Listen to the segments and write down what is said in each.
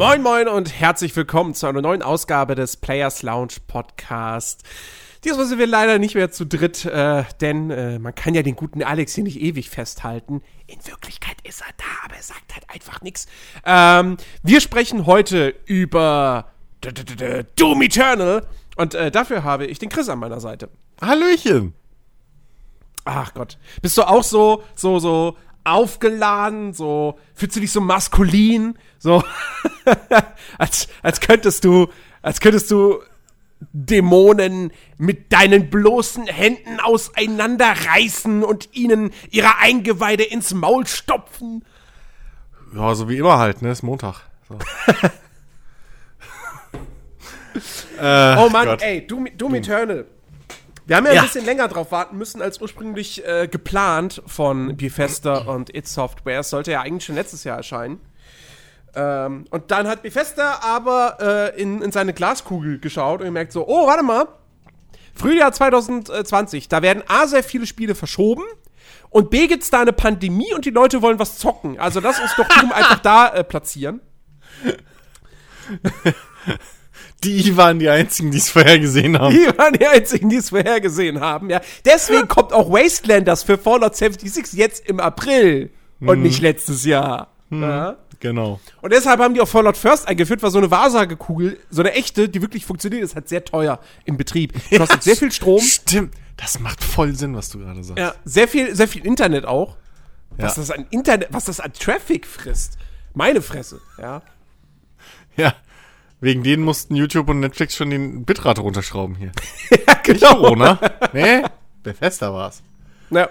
Moin Moin und herzlich willkommen zu einer neuen Ausgabe des Players Lounge Podcast. Diesmal sind wir leider nicht mehr zu dritt, äh, denn äh, man kann ja den guten Alex hier nicht ewig festhalten. In Wirklichkeit ist er da, aber er sagt halt einfach nichts. Ähm, wir sprechen heute über Doom Eternal und äh, dafür habe ich den Chris an meiner Seite. Hallöchen. Ach Gott. Bist du auch so, so, so aufgeladen, so, fühlst du dich so maskulin, so, als, als könntest du, als könntest du Dämonen mit deinen bloßen Händen auseinanderreißen und ihnen ihre Eingeweide ins Maul stopfen. Ja, so wie immer halt, ne? Ist Montag. So. äh, oh Mann, Gott. ey, Doom, Doom Eternal. Wir haben ja, ja, ein bisschen länger drauf warten müssen als ursprünglich äh, geplant von Bethesda und It Software. Es sollte ja eigentlich schon letztes Jahr erscheinen. Ähm, und dann hat Bethesda aber äh, in, in seine Glaskugel geschaut und gemerkt so, oh, warte mal, Frühjahr 2020, da werden A, sehr viele Spiele verschoben und B, gibt's da eine Pandemie und die Leute wollen was zocken. Also lass uns doch Doom einfach da äh, platzieren. Die waren die einzigen, die es vorhergesehen haben. Die waren die einzigen, die es vorhergesehen haben, ja. Deswegen kommt auch Wastelanders für Fallout 76 jetzt im April hm. und nicht letztes Jahr. Hm. Ja. Genau. Und deshalb haben die auch Fallout First eingeführt, weil so eine Wahrsagekugel, so eine echte, die wirklich funktioniert, ist halt sehr teuer im Betrieb. Kostet ja, sehr viel Strom. Stimmt. Das macht voll Sinn, was du gerade sagst. Ja, sehr viel, sehr viel Internet auch. Was ja. das an Internet, was das an Traffic frisst. Meine Fresse, ja. Ja, Wegen denen mussten YouTube und Netflix schon den Bitrate runterschrauben hier. ja, genau. Nicht Corona. Nee, Bethesda war's. Ja.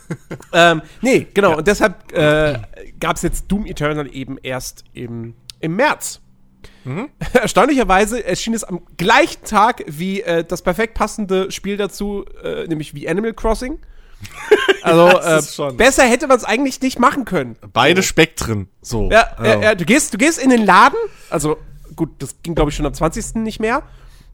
ähm, nee, genau. Ja. Und deshalb äh, gab es jetzt Doom Eternal eben erst im, im März. Mhm. Erstaunlicherweise erschien es am gleichen Tag wie äh, das perfekt passende Spiel dazu, äh, nämlich wie Animal Crossing. Also äh, besser hätte man es eigentlich nicht machen können. Beide. Spektren. So. Ja, also. ja, du gehst, du gehst in den Laden, also gut, das ging glaube ich schon am 20. nicht mehr.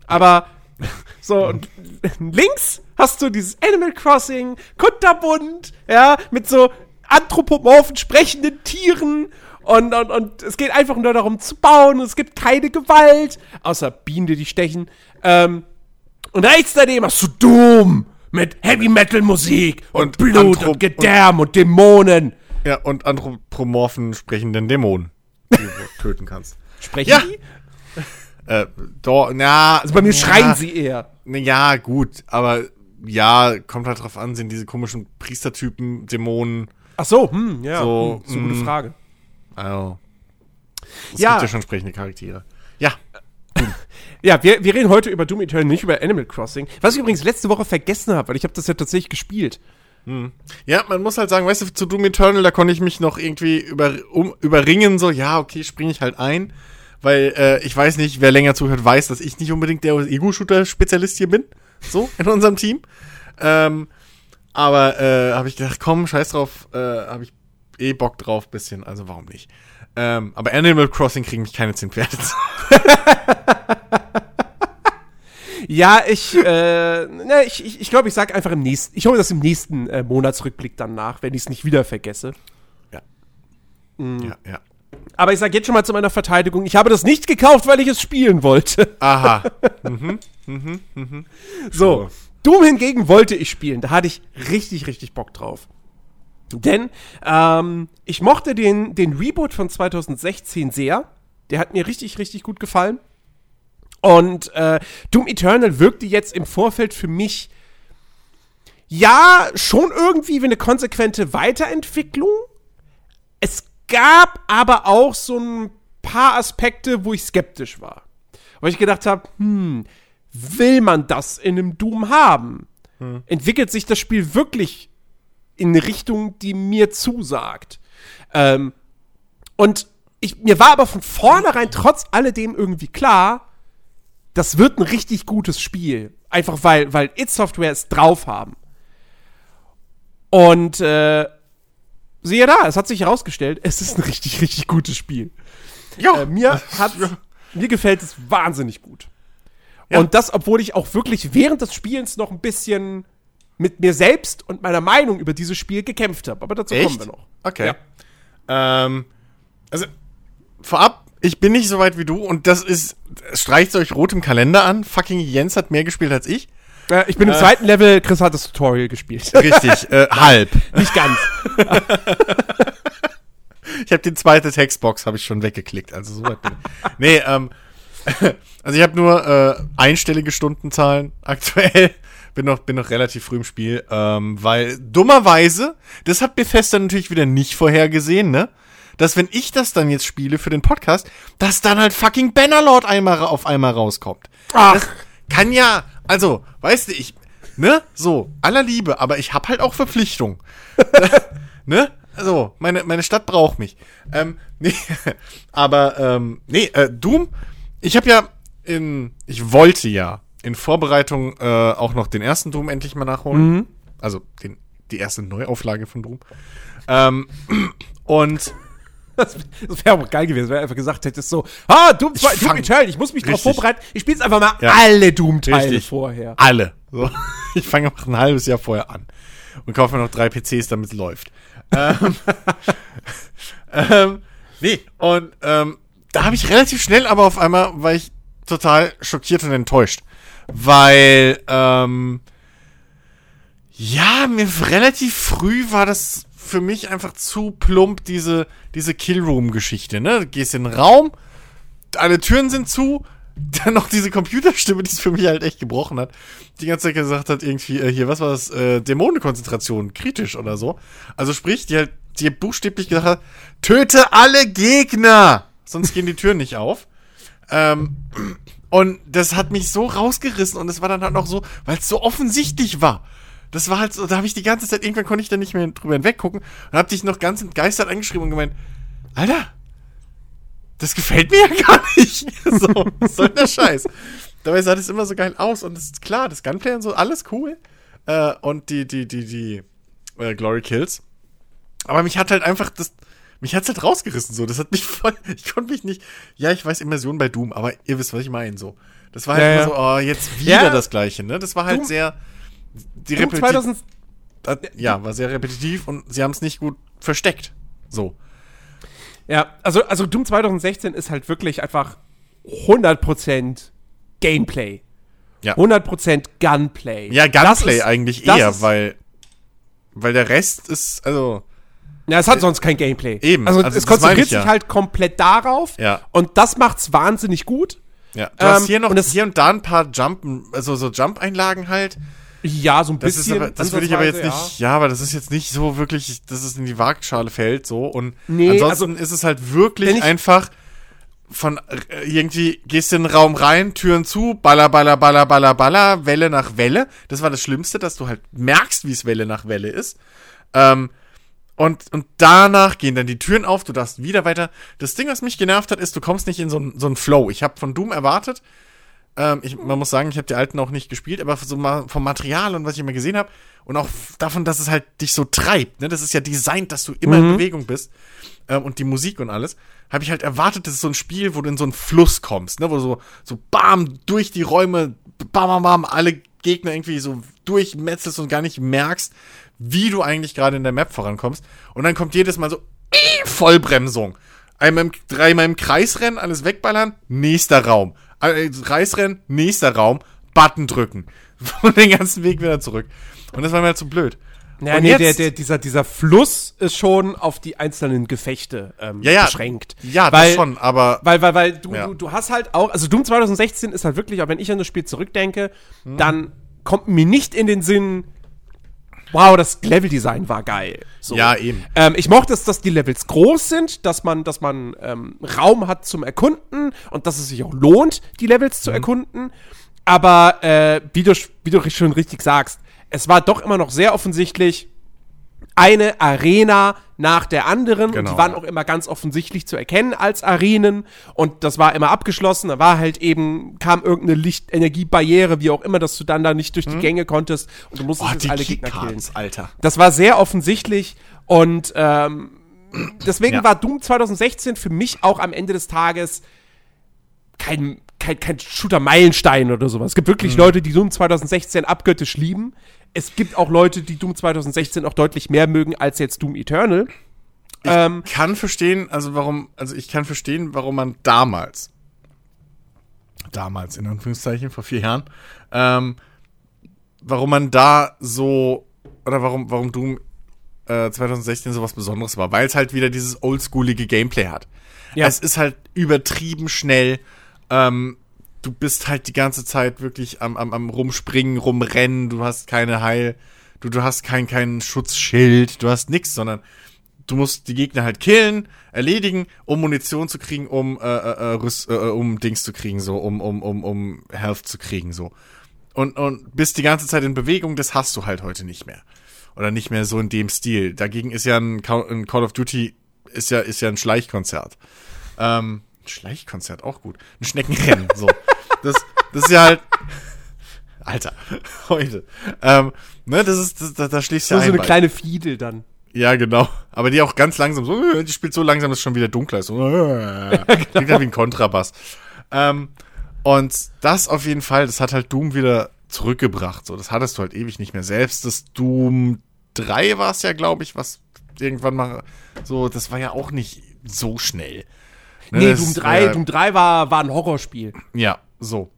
Aber so, links hast du dieses Animal Crossing, Kunterbund, ja, mit so anthropomorphen sprechenden Tieren und, und, und es geht einfach nur darum zu bauen. Es gibt keine Gewalt, außer Bienen, die stechen. Ähm, und rechts daneben hast du Doom mit Heavy Metal Musik und, und Blut Anthrop und Gedärm und, und Dämonen. Ja, und anthropomorphen sprechenden Dämonen, die du töten kannst. Sprechen ja. die? Äh, doch, na. Also bei mir ja, schreien sie eher. Ja, gut, aber ja, kommt halt drauf an, sind diese komischen Priestertypen, Dämonen. Ach so, hm, ja. So, hm, so gute hm. Frage. Also. Es ja. gibt ja schon sprechende Charaktere. Ja. ja, wir, wir reden heute über Doom Eternal, nicht über Animal Crossing. Was ich übrigens letzte Woche vergessen habe, weil ich habe das ja tatsächlich gespielt. Ja, man muss halt sagen, weißt du, zu Doom Eternal, da konnte ich mich noch irgendwie über, um, überringen, so, ja, okay, springe ich halt ein weil äh, ich weiß nicht, wer länger zuhört, weiß, dass ich nicht unbedingt der Ego-Shooter-Spezialist hier bin, so in unserem Team. Ähm, aber äh, habe ich gedacht, komm, scheiß drauf, äh, habe ich eh Bock drauf, bisschen, also warum nicht? Ähm, aber Animal Crossing kriegen mich keine 10 Pferde. ja, ich, äh, ne, ich, ich, ich glaube, ich sag einfach im nächsten, ich hole das im nächsten äh, Monatsrückblick dann nach, wenn ich es nicht wieder vergesse. Ja. Mhm. Ja, ja. Aber ich sage jetzt schon mal zu meiner Verteidigung, ich habe das nicht gekauft, weil ich es spielen wollte. Aha. mhm, mhm, mhm. So, Doom hingegen wollte ich spielen. Da hatte ich richtig, richtig Bock drauf. Denn ähm, ich mochte den, den Reboot von 2016 sehr. Der hat mir richtig, richtig gut gefallen. Und äh, Doom Eternal wirkte jetzt im Vorfeld für mich ja schon irgendwie wie eine konsequente Weiterentwicklung. Es gab aber auch so ein paar Aspekte, wo ich skeptisch war. Weil ich gedacht habe, hm, will man das in einem Doom haben? Hm. Entwickelt sich das Spiel wirklich in eine Richtung, die mir zusagt? Ähm, und ich, mir war aber von vornherein trotz alledem irgendwie klar, das wird ein richtig gutes Spiel. Einfach weil, weil It Software es drauf haben. Und äh, siehe da, es hat sich herausgestellt, es ist ein richtig, richtig gutes Spiel. Ja. Äh, mir, hat, mir gefällt es wahnsinnig gut. Ja. Und das, obwohl ich auch wirklich während des Spielens noch ein bisschen mit mir selbst und meiner Meinung über dieses Spiel gekämpft habe. Aber dazu Echt? kommen wir noch. Okay. Ja. Ähm, also, vorab, ich bin nicht so weit wie du und das ist, streicht euch rot im Kalender an. Fucking Jens hat mehr gespielt als ich. Äh, ich bin im Äh. zweiten Level, Chris hat das Tutorial gespielt. Richtig, äh, halb. Nicht ganz. Ich habe die zweite Textbox habe ich schon weggeklickt, also so weit bin ich. Nee, ähm, also ich habe nur äh, einstellige Stundenzahlen aktuell. Bin noch, bin noch relativ früh im Spiel, ähm, weil dummerweise, das hat Bethesda natürlich wieder nicht vorhergesehen, ne? Dass wenn ich das dann jetzt spiele für den Podcast, dass dann halt fucking Bannerlord einmal auf einmal rauskommt. Ach. Das kann ja, also, weißt du, ich, ne? So, aller Liebe, aber ich hab halt auch Verpflichtung. ne? Also, meine, meine Stadt braucht mich. Ähm, nee, aber, ähm, nee, äh, Doom, ich habe ja in, ich wollte ja in Vorbereitung äh, auch noch den ersten Doom endlich mal nachholen. Also den, die erste Neuauflage von Doom. Ähm, und Das, das wäre auch geil gewesen, wenn du einfach gesagt hättest so, ah, Doom 2, Ich Doom Eternal, ich muss mich drauf vorbereiten. Ich spiele einfach mal Ja. alle Doom-Teile vorher. alle. So, ich fange einfach ein halbes Jahr vorher an und kaufe mir noch drei PCs, damit es läuft. Ähm, ähm, nee, und ähm, da habe ich relativ schnell, aber auf einmal war ich total schockiert und enttäuscht. Weil, ähm, ja, mir relativ früh war das für mich einfach zu plump, diese, diese Killroom-Geschichte, ne? Du gehst in den Raum, alle Türen sind zu, dann noch diese Computerstimme, die es für mich halt echt gebrochen hat, die ganze Zeit gesagt hat, irgendwie, äh, hier, was war das, äh, Dämonenkonzentration, kritisch oder so. Also sprich, die halt, die buchstäblich gesagt hat, töte alle Gegner, sonst gehen die Türen nicht auf. Ähm, und das hat mich so rausgerissen und es war dann halt noch so, weil es so offensichtlich war. Das war halt so, da habe ich die ganze Zeit, irgendwann konnte ich da nicht mehr drüber hinweggucken und habe dich noch ganz entgeistert angeschrieben und gemeint, Alter, das gefällt mir ja gar nicht. so, was soll der Scheiß? Dabei sah das immer so geil aus und das ist klar, das Gunplay und so, alles cool. Äh, und die, die, die, die äh, Glory Kills. Aber mich hat halt einfach das, mich hat's halt rausgerissen so. Das hat mich voll, ich konnte mich nicht, ja, ich weiß Immersion bei Doom, aber ihr wisst, was ich meine so. Das war halt Ja, immer ja. so, oh, jetzt wieder Ja. das Gleiche, ne? Das war halt Doom- sehr, die repetitiv- 2000, hat- ja, war sehr repetitiv und sie haben es nicht gut versteckt. So. ja, also, also Doom 2016 ist halt wirklich einfach 100% Gameplay. Ja. 100% Gunplay. Ja, Gunplay ist- eigentlich eher, ist- weil, weil der Rest ist, also, Ja, es hat sonst kein Gameplay. Eben, Also, also es konzentriert ich ja. sich halt komplett darauf. Ja. Und das macht's wahnsinnig gut. ja. Du hast Ähm, hier noch, und hier und da ein paar Jump, also so Jump-Einlagen halt. Ja, so ein Das bisschen. aber, das würde ich aber jetzt ansatzweise, nicht, ja. aber das ist jetzt nicht so wirklich, dass es in die Waagschale fällt, so. Und Nee, ansonsten ist es halt wirklich einfach von, äh, irgendwie, gehst in den Raum rein, Türen zu, baller, baller, baller, baller, baller, Welle nach Welle. Das war das Schlimmste, dass du halt merkst, wie es Welle nach Welle ist. Ähm, und, und danach gehen dann die Türen auf, du darfst wieder weiter. Das Ding, was mich genervt hat, ist, du kommst nicht in so einen so einen Flow. Ich habe von Doom erwartet, ähm, ich, man muss sagen, ich habe die alten auch nicht gespielt, aber so mal vom Material und was ich immer gesehen habe und auch davon, dass es halt dich so treibt, ne? Das ist ja designt, dass du immer in Bewegung bist ähm, und die Musik und alles, habe ich halt erwartet, das ist so ein Spiel, wo du in so einen Fluss kommst, ne? Wo du so so bam durch die Räume, bam bam bam, alle Gegner irgendwie so durchmetzelst und gar nicht merkst, wie du eigentlich gerade in der Map vorankommst und dann kommt jedes Mal so äh, Vollbremsung. Einmal im, dreimal im Kreis rennen, alles wegballern, nächster Raum. Äh, Kreis rennen, nächster Raum, Button drücken. Und den ganzen Weg wieder zurück. Und das war mir halt zu blöd. Ja, und nee, jetzt, der, der, dieser, dieser Fluss ist schon auf die einzelnen Gefechte ähm, ja, ja, beschränkt. Ja, weil, das schon, aber Weil, weil, weil du, Ja. du, du hast halt auch, also Doom 2016 ist halt wirklich, auch wenn ich an das Spiel zurückdenke, Hm. dann kommt mir nicht in den Sinn, wow, das Leveldesign war geil. So. Ja, eben. Ähm, ich mochte es, dass die Levels groß sind, dass man, dass man ähm, Raum hat zum Erkunden und dass es sich auch lohnt, die Levels Mhm. zu erkunden. Aber äh, wie, du, wie du schon richtig sagst, es war doch immer noch sehr offensichtlich eine Arena nach der anderen und Genau, die waren ja. auch immer ganz offensichtlich zu erkennen als Arenen und das war immer abgeschlossen, da war halt eben, kam irgendeine Lichtenergiebarriere, wie auch immer, dass du dann da nicht durch die Gänge konntest und du musstest oh, jetzt alle Gegner killen. Alter. Das war sehr offensichtlich und ähm, deswegen Ja. war Doom 2016 für mich auch am Ende des Tages kein, kein, kein Shooter-Meilenstein oder sowas. Es gibt wirklich Mhm. Leute, die Doom 2016 abgöttisch lieben. Es gibt auch Leute, die Doom 2016 auch deutlich mehr mögen als jetzt Doom Eternal. Ich ähm, kann verstehen, also warum, also ich kann verstehen, warum man damals, damals in Anführungszeichen, vor vier Jahren, ähm, warum man da so, oder warum, warum Doom äh, 2016 sowas Besonderes war, weil es halt wieder dieses oldschoolige Gameplay hat. Ja. Es ist halt übertrieben schnell. Ähm, du bist halt die ganze Zeit wirklich am, am, am rumspringen, rumrennen, du hast keine Heil, du, du hast kein, kein Schutzschild, du hast nix, sondern du musst die Gegner halt killen, erledigen, um Munition zu kriegen, um, äh, äh, äh, äh, um Dings zu kriegen, so, um, um, um, um Health zu kriegen, so. Und, und bist die ganze Zeit in Bewegung, das hast du halt heute nicht mehr. Oder nicht mehr so in dem Stil. Dagegen ist ja ein, ein Call of Duty, ist ja, ist ja ein Schleichkonzert. Ähm, Schleichkonzert, auch gut. Ein Schneckenrennen, so. Das, das ist ja halt. Alter, heute. Ähm, ne, das ist, das, da, da schließt so, ja ein. So eine kleine Fiedel dann. Ja, genau. Aber die auch ganz langsam so, äh, die spielt so langsam, dass es schon wieder dunkler ist. So, äh, genau. Klingt halt wie ein Kontrabass. Ähm, und das auf jeden Fall, das hat halt Doom wieder zurückgebracht. So, das hattest du halt ewig nicht mehr. Selbst das Doom 3 war es ja, glaube ich, was irgendwann mal so, das war ja auch nicht so schnell. Ne, nee, Doom 3, äh, Doom 3 war, war ein Horrorspiel. Ja, so.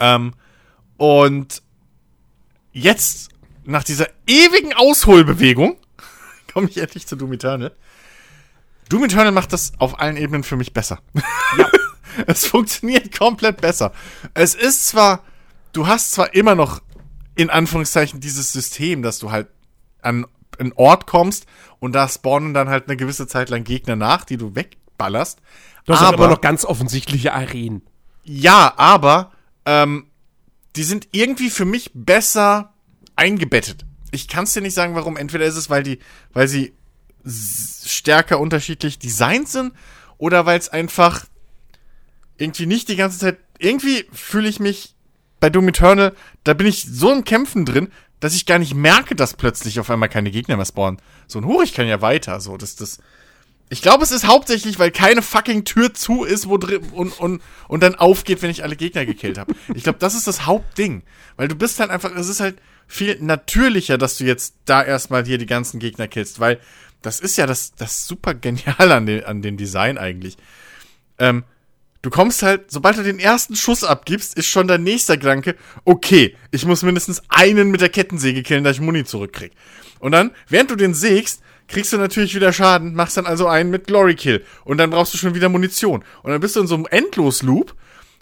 Ähm, und jetzt, nach dieser ewigen Ausholbewegung, komme ich endlich zu Doom Eternal. Doom Eternal macht das auf allen Ebenen für mich besser. Ja. es funktioniert komplett besser. Es ist zwar, du hast zwar immer noch in Anführungszeichen dieses System, dass du halt an einen Ort kommst und da spawnen dann halt eine gewisse Zeit lang Gegner nach, die du wegballerst. Du hast aber, aber noch ganz offensichtliche Arenen. Ja, aber ähm, die sind irgendwie für mich besser eingebettet. Ich kann es dir nicht sagen, warum. Entweder ist es, weil die, weil sie stärker unterschiedlich designt sind oder weil es einfach irgendwie nicht die ganze Zeit. Irgendwie fühle ich mich bei Doom Eternal, da bin ich so im Kämpfen drin, dass ich gar nicht merke, dass plötzlich auf einmal keine Gegner mehr spawnen. So ein Huch, ich kann ja weiter. So, das, das. Ich glaube, es ist hauptsächlich, weil keine fucking Tür zu ist, wo drin und, und, und dann aufgeht, wenn ich alle Gegner gekillt habe. Ich glaube, das ist das Hauptding. Weil du bist halt einfach, es ist halt viel natürlicher, dass du jetzt da erstmal hier die ganzen Gegner killst, weil das ist ja das, das super genial an, den, an dem Design eigentlich. Ähm, Du kommst halt, sobald du den ersten Schuss abgibst, ist schon dein nächster Gedanke, okay, ich muss mindestens einen mit der Kettensäge killen, dass ich Muni zurückkrieg. Und dann, während du den sägst, kriegst du natürlich wieder Schaden, machst dann also einen mit Glory Kill. Und dann brauchst du schon wieder Munition. Und dann bist du in so einem Endlos-Loop.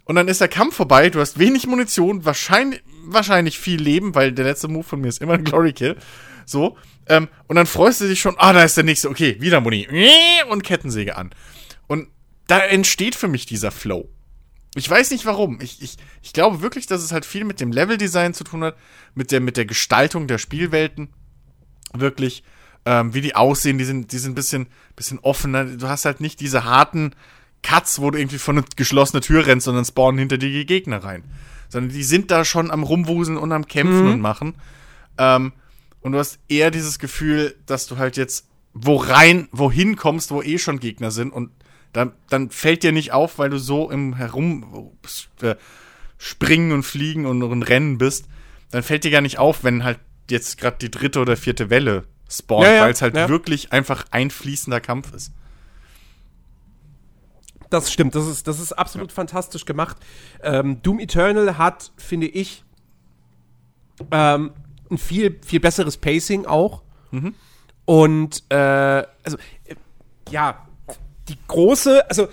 Und dann ist der Kampf vorbei, du hast wenig Munition, wahrscheinlich, wahrscheinlich viel Leben, weil der letzte Move von mir ist immer ein Glory Kill. So. Ähm, und dann freust du dich schon, ah, da ist der nächste, okay, wieder Muni. Und Kettensäge an. Und da entsteht für mich dieser Flow. Ich weiß nicht warum. Ich, ich, ich glaube wirklich, dass es halt viel mit dem Leveldesign zu tun hat, mit der, mit der Gestaltung der Spielwelten. Wirklich, ähm, wie die aussehen, die sind, die sind ein bisschen, bisschen offener. Du hast halt nicht diese harten Cuts, wo du irgendwie von einer geschlossenen Tür rennst, sondern spawnen hinter dir die Gegner rein. Sondern die sind da schon am Rumwuseln und am Kämpfen mhm. und machen. Ähm, und du hast eher dieses Gefühl, dass du halt jetzt wo rein, wohin kommst, wo eh schon Gegner sind und dann, dann fällt dir nicht auf, weil du so im Herum äh, springen und fliegen und, und rennen bist, dann fällt dir gar nicht auf, wenn halt jetzt gerade die dritte oder vierte Welle spawnt, ja, ja, weil es halt ja. wirklich einfach ein fließender Kampf ist. Das stimmt, das ist, das ist absolut fantastisch gemacht. Ähm, Doom Eternal hat, finde ich, ähm, ein viel, viel besseres Pacing auch. Mhm. Und, äh, also, äh, ja, die große, also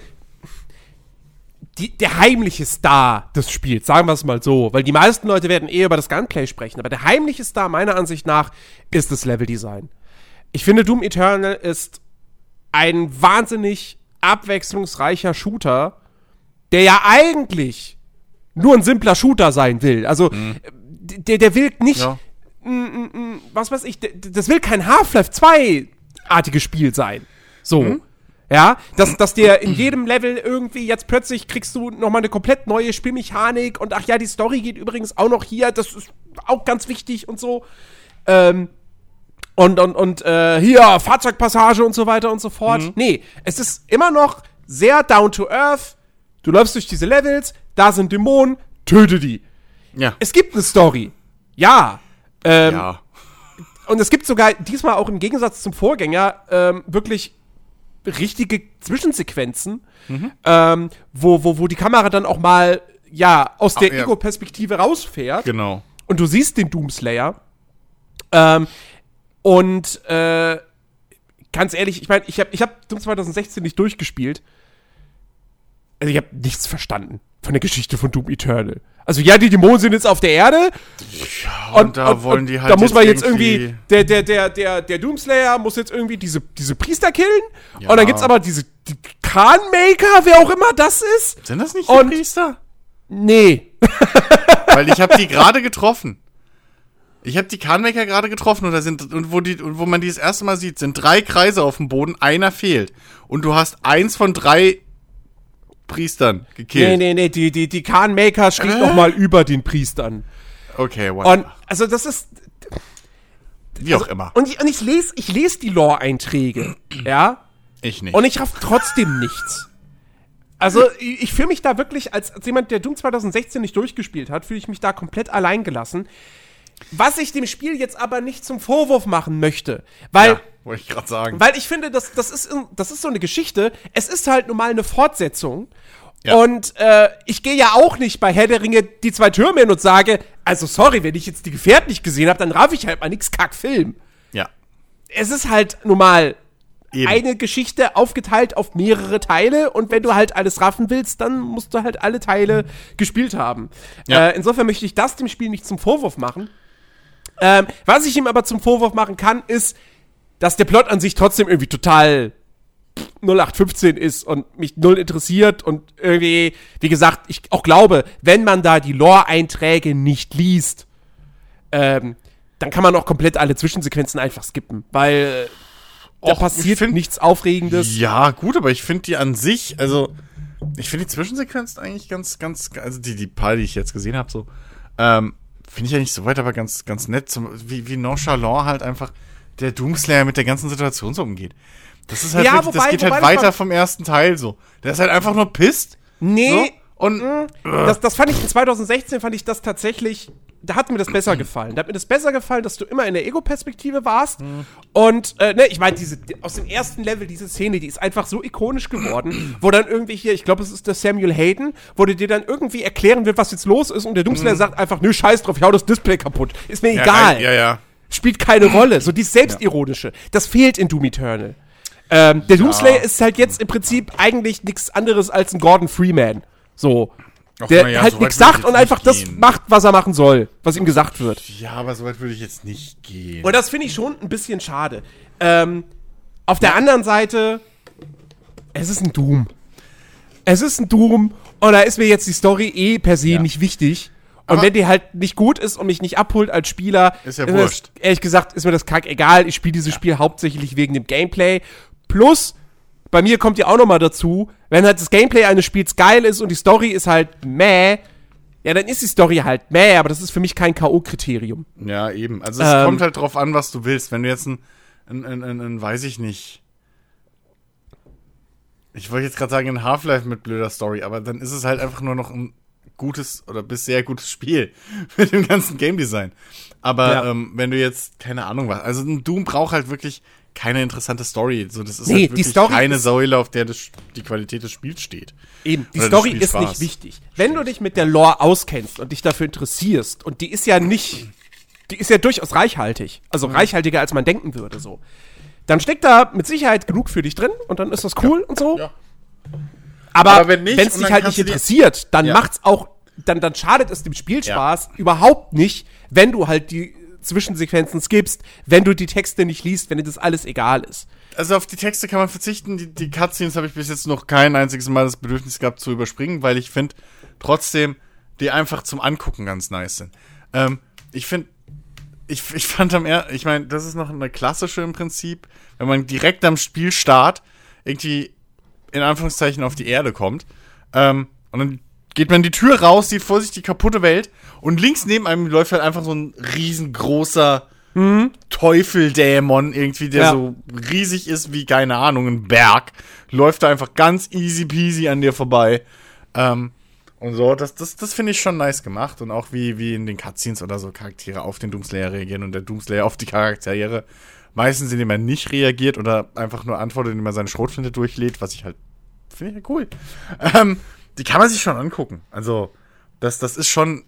die, der heimliche Star des Spiels, sagen wir es mal so, weil die meisten Leute werden eher über das Gunplay sprechen, aber der heimliche Star meiner Ansicht nach ist das Leveldesign. Ich finde, Doom Eternal ist ein wahnsinnig abwechslungsreicher Shooter, der ja eigentlich nur ein simpler Shooter sein will. Also, mhm. der, der will nicht, ja. was weiß ich, das will kein Half-Life 2-artiges Spiel sein. So. Mhm. Ja, dass, dass dir in jedem Level irgendwie jetzt plötzlich kriegst du nochmal eine komplett neue Spielmechanik und ach ja, die Story geht übrigens auch noch hier, das ist auch ganz wichtig und so. Ähm, und, und, und äh, hier, Fahrzeugpassage und so weiter und so fort. Mhm. Nee, es ist immer noch sehr down to earth. Du läufst durch diese Levels, da sind Dämonen, töte die. Ja. Es gibt eine Story. Ja. Ähm, ja. und es gibt sogar diesmal auch im Gegensatz zum Vorgänger ähm, wirklich richtige Zwischensequenzen, Mhm. ähm, wo, wo, wo die Kamera dann auch mal ja aus der ja. Ego-Perspektive rausfährt Genau. und du siehst den Doomslayer. Ähm, und äh, ganz ehrlich, ich meine, ich habe ich hab Doom 2016 nicht durchgespielt. Also ich habe nichts verstanden von der Geschichte von Doom Eternal. Also ja, die Dämonen sind jetzt auf der Erde Und, da wollen die halt da muss man jetzt irgendwie- irgendwie, der, der, der, der, der Doomslayer muss jetzt irgendwie diese, diese Priester killen. Ja. Und dann gibt's aber diese die Khanmaker, wer auch immer das ist. Sind das nicht Und- die Priester? Nee. Weil ich habe die gerade getroffen. Ich habe die Khanmaker gerade getroffen und da sind und wo die und wo man die das erste Mal sieht, sind drei Kreise auf dem Boden, einer fehlt und du hast eins von drei Priestern Nee, gekillt. nee, nee, die, die, die Khanmaker steht Äh? noch mal über den Priestern. Okay, what? Und also das ist wie auch immer. und ich, und ich lese ich lese die Lore-Einträge, ja, Ich nicht. und ich raff trotzdem nichts. Also ich, ich fühle mich da wirklich als, als jemand, der Doom 2016 nicht durchgespielt hat, fühle ich mich da komplett allein gelassen. Was ich dem Spiel jetzt aber nicht zum Vorwurf machen möchte, weil ja, wollte ich gerade sagen. weil ich finde, das, das, ist, das ist so eine Geschichte. Es ist halt nun mal eine Fortsetzung. Ja. Und äh, ich gehe ja auch nicht bei Herr der Ringe die zwei Türme hin und sage, also sorry, wenn ich jetzt die Gefährten nicht gesehen habe, dann raff ich halt mal nix Kackfilm. ja. Es ist halt nun mal Eben. eine Geschichte aufgeteilt auf mehrere Teile und wenn du halt alles raffen willst, dann musst du halt alle Teile gespielt haben. Ja. Äh, insofern möchte ich das dem Spiel nicht zum Vorwurf machen. Ähm, was ich ihm aber zum Vorwurf machen kann, ist, dass der Plot an sich trotzdem irgendwie total 0815 ist und mich null interessiert und irgendwie, wie gesagt, ich auch glaube, wenn man da die Lore-Einträge nicht liest, ähm, dann kann man auch komplett alle Zwischensequenzen einfach skippen, weil da Och, passiert find- nichts Aufregendes. Ja, gut, aber ich finde die an sich, also ich finde die Zwischensequenzen eigentlich ganz, ganz, also die, die paar, die ich jetzt gesehen habe, so, ähm, finde ich ja nicht so weit, aber ganz, ganz nett, zum, wie, wie nonchalant halt einfach der Doomslayer mit der ganzen Situation so umgeht. Das ist halt Ja, wirklich, das wobei- geht wobei halt das weiter vom ersten Teil so. Der ist halt einfach nur pisst. Nee, So, und das, das fand ich in 2016 fand ich das tatsächlich, da hat mir das besser gefallen. Da hat mir das besser gefallen, dass du immer in der Ego-Perspektive warst. Und äh, ne, ich meine, diese die- aus dem ersten Level, diese Szene, die ist einfach so ikonisch geworden, wo dann irgendwie hier, ich glaube, es ist der Samuel Hayden, wo der dir dann irgendwie erklären will, was jetzt los ist, und der Doomslayer sagt einfach, nö, scheiß drauf, ich hau das Display kaputt. Ist mir egal. Ja, ja. Spielt keine Rolle. So dieses Selbstironische. Das fehlt in Doom Eternal. Ähm, der Doomslayer ist halt jetzt im Prinzip eigentlich nichts anderes als ein Gordon Freeman. So. Ach, Der ja, halt so nichts sagt und einfach das gehen. macht, was er machen soll, was ihm gesagt wird. Ja, aber so weit würde ich jetzt nicht gehen. Und das finde ich schon ein bisschen schade. Ähm, auf der anderen Seite, es ist ein Doom. Es ist ein Doom und da ist mir jetzt die Story eh per se Ja. nicht wichtig. Und Aber- wenn die halt nicht gut ist und mich nicht abholt als Spieler, Ist ja mir das, wurscht. ehrlich gesagt, ist mir das kack egal. Ich spiele dieses Spiel hauptsächlich wegen dem Gameplay. Plus, bei mir kommt ja auch noch mal dazu, wenn halt das Gameplay eines Spiels geil ist und die Story ist halt meh, ja, dann ist die Story halt meh, aber das ist für mich kein K.O.-Kriterium. Ja, eben. Also es Ähm, kommt halt drauf an, was du willst. Wenn du jetzt ein, ein, ein, ein, ein weiß ich nicht. Ich wollte jetzt gerade sagen, ein Half-Life mit blöder Story, aber dann ist es halt einfach nur noch ein gutes oder bis sehr gutes Spiel mit dem ganzen Game Design. Aber Ja. ähm, wenn du jetzt, keine Ahnung was, also ein Doom braucht halt wirklich keine interessante Story. So, das ist Nee, halt die Story keine ist- Säule, auf der das, die Qualität des Spiels steht. Eben, die Oder Story ist nicht wichtig. Wenn du dich mit der Lore auskennst und dich dafür interessierst, und die ist ja nicht, die ist ja durchaus reichhaltig, also Mhm. reichhaltiger als man denken würde, so. Dann steckt da mit Sicherheit genug für dich drin und dann ist das cool und so. Ja. Aber, Aber wenn es dich halt nicht interessiert, dann Ja. macht's auch, dann, dann schadet es dem Spielspaß überhaupt nicht, wenn du halt die Zwischensequenzen skippst, wenn du die Texte nicht liest, wenn dir das alles egal ist. Also auf die Texte kann man verzichten. Die, die Cutscenes habe ich bis jetzt noch kein einziges Mal das Bedürfnis gehabt zu überspringen, weil ich finde trotzdem die einfach zum Angucken ganz nice sind. Ähm, ich finde, ich, ich fand am er, ich meine, das ist noch eine klassische im Prinzip, wenn man direkt am Spielstart irgendwie in Anführungszeichen auf die Erde kommt ähm, und dann geht man die Tür raus, sieht vor sich die kaputte Welt und links neben einem läuft halt einfach so ein riesengroßer Teufeldämon irgendwie, der Ja. so riesig ist wie, keine Ahnung, ein Berg, läuft da einfach ganz easy peasy an dir vorbei. Ähm, Und so, das, das, das finde ich schon nice gemacht. Und auch wie, wie in den Cutscenes oder so Charaktere auf den Doomslayer reagieren und der Doomslayer auf die Charaktere. Meistens, indem er nicht reagiert oder einfach nur antwortet, indem er seine Schrotflinte durchlädt, was ich halt, finde ich halt cool. Ähm, die kann man sich schon angucken. Also, das, das ist schon,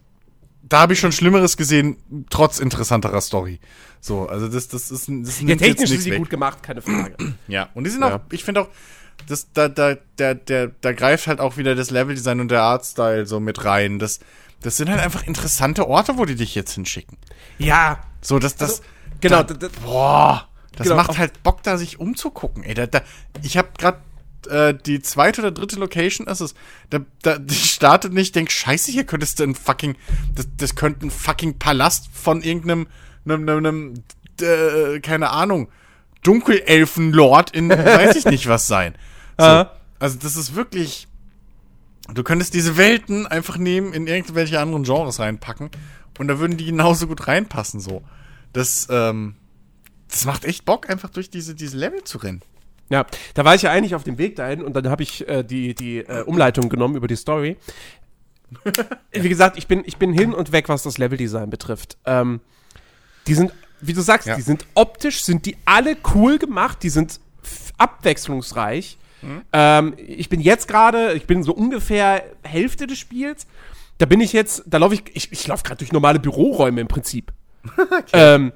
da habe ich schon Schlimmeres gesehen, trotz interessanterer Story. So, also das, das ist, das Ja, technisch sind sie gut gemacht, keine Frage. Ja, und die sind Ja. auch, ich finde auch, das, da, da, der, der, da greift halt auch wieder das Leveldesign und der Artstyle so mit rein. Das, das sind halt einfach interessante Orte, wo die dich jetzt hinschicken. Ja, So, das, das, Also, genau. da, boah, das Genau, macht halt Bock, da sich umzugucken. Ey, da, da, ich habe gerade äh, die zweite oder dritte Location ist es. Da, da die startet nicht, denk, scheiße, hier könntest du ein fucking, das, das könnte ein fucking Palast von irgendeinem, einem, einem, einem äh, keine Ahnung, Dunkelelfenlord in, weiß ich nicht was sein. So. Also das ist wirklich, du könntest diese Welten einfach nehmen, in irgendwelche anderen Genres reinpacken und da würden die genauso gut reinpassen, so. Das, ähm, das macht echt Bock, einfach durch diese, diese Level zu rennen. Ja, da war ich ja eigentlich auf dem Weg dahin und dann habe ich äh, die, die äh, Umleitung genommen über die Story. Wie gesagt, ich bin, ich bin hin und weg, was das Leveldesign betrifft. Ähm, die sind, wie du sagst, Ja. die sind optisch, sind die alle cool gemacht, die sind abwechslungsreich. Ähm, ich bin jetzt gerade, ich bin so ungefähr Hälfte des Spiels. Da bin ich jetzt, da laufe ich, ich, ich laufe gerade durch normale Büroräume im Prinzip. Ähm,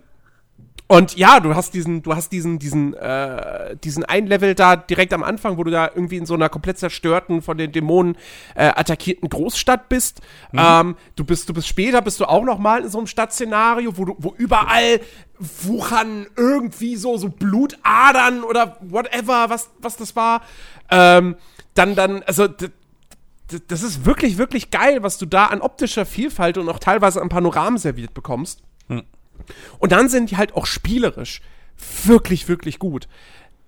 und ja, du hast diesen, du hast diesen, diesen, äh, diesen ein Level da direkt am Anfang, wo du da irgendwie in so einer komplett zerstörten, von den Dämonen äh, attackierten Großstadt bist. Ähm, du bist, du bist später, bist du auch noch mal in so einem Stadtszenario, wo du, wo überall wuchern irgendwie so, so Blutadern oder whatever, was, was das war. Ähm, dann, dann, also, das ist wirklich, wirklich geil, was du da an optischer Vielfalt und auch teilweise an Panoramen serviert bekommst. Und dann sind die halt auch spielerisch wirklich, wirklich gut.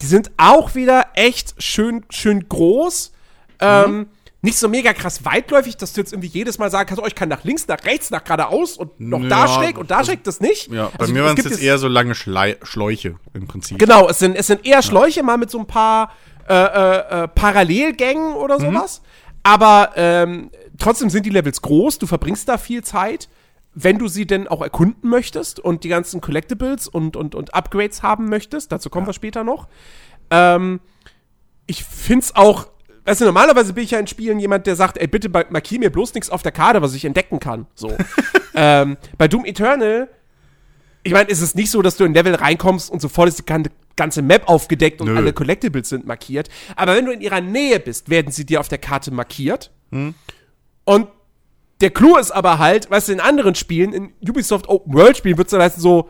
Die sind auch wieder echt schön, schön groß. Ähm, nicht so mega krass weitläufig, dass du jetzt irgendwie jedes Mal sagen kannst, oh, ich kann nach links, nach rechts, nach geradeaus und noch da Ja, schräg und da schräg, das nicht. Ja, bei Also, mir es waren es jetzt eher so lange Schlei Schläuche im Prinzip. Genau, es sind, es sind eher Schläuche, mal mit so ein paar äh, äh, äh, Parallelgängen oder sowas. Aber ähm, trotzdem sind die Levels groß, du verbringst da viel Zeit. Wenn du sie denn auch erkunden möchtest und die ganzen Collectibles und, und, und Upgrades haben möchtest, dazu kommen wir später noch. Ähm, ich find's auch, weißt du, normalerweise bin ich ja in Spielen jemand, der sagt, ey, bitte ma- markier mir bloß nichts auf der Karte, was ich entdecken kann. So. ähm, bei Doom Eternal ich meine, ist es nicht so, dass du in Level reinkommst und sofort ist die gan- ganze Map aufgedeckt und Nö. alle Collectibles sind markiert. Aber wenn du in ihrer Nähe bist, werden sie dir auf der Karte markiert. Und der Clou ist aber halt, weißt du, in anderen Spielen, in Ubisoft Open World Spielen, wird es dann heißen so,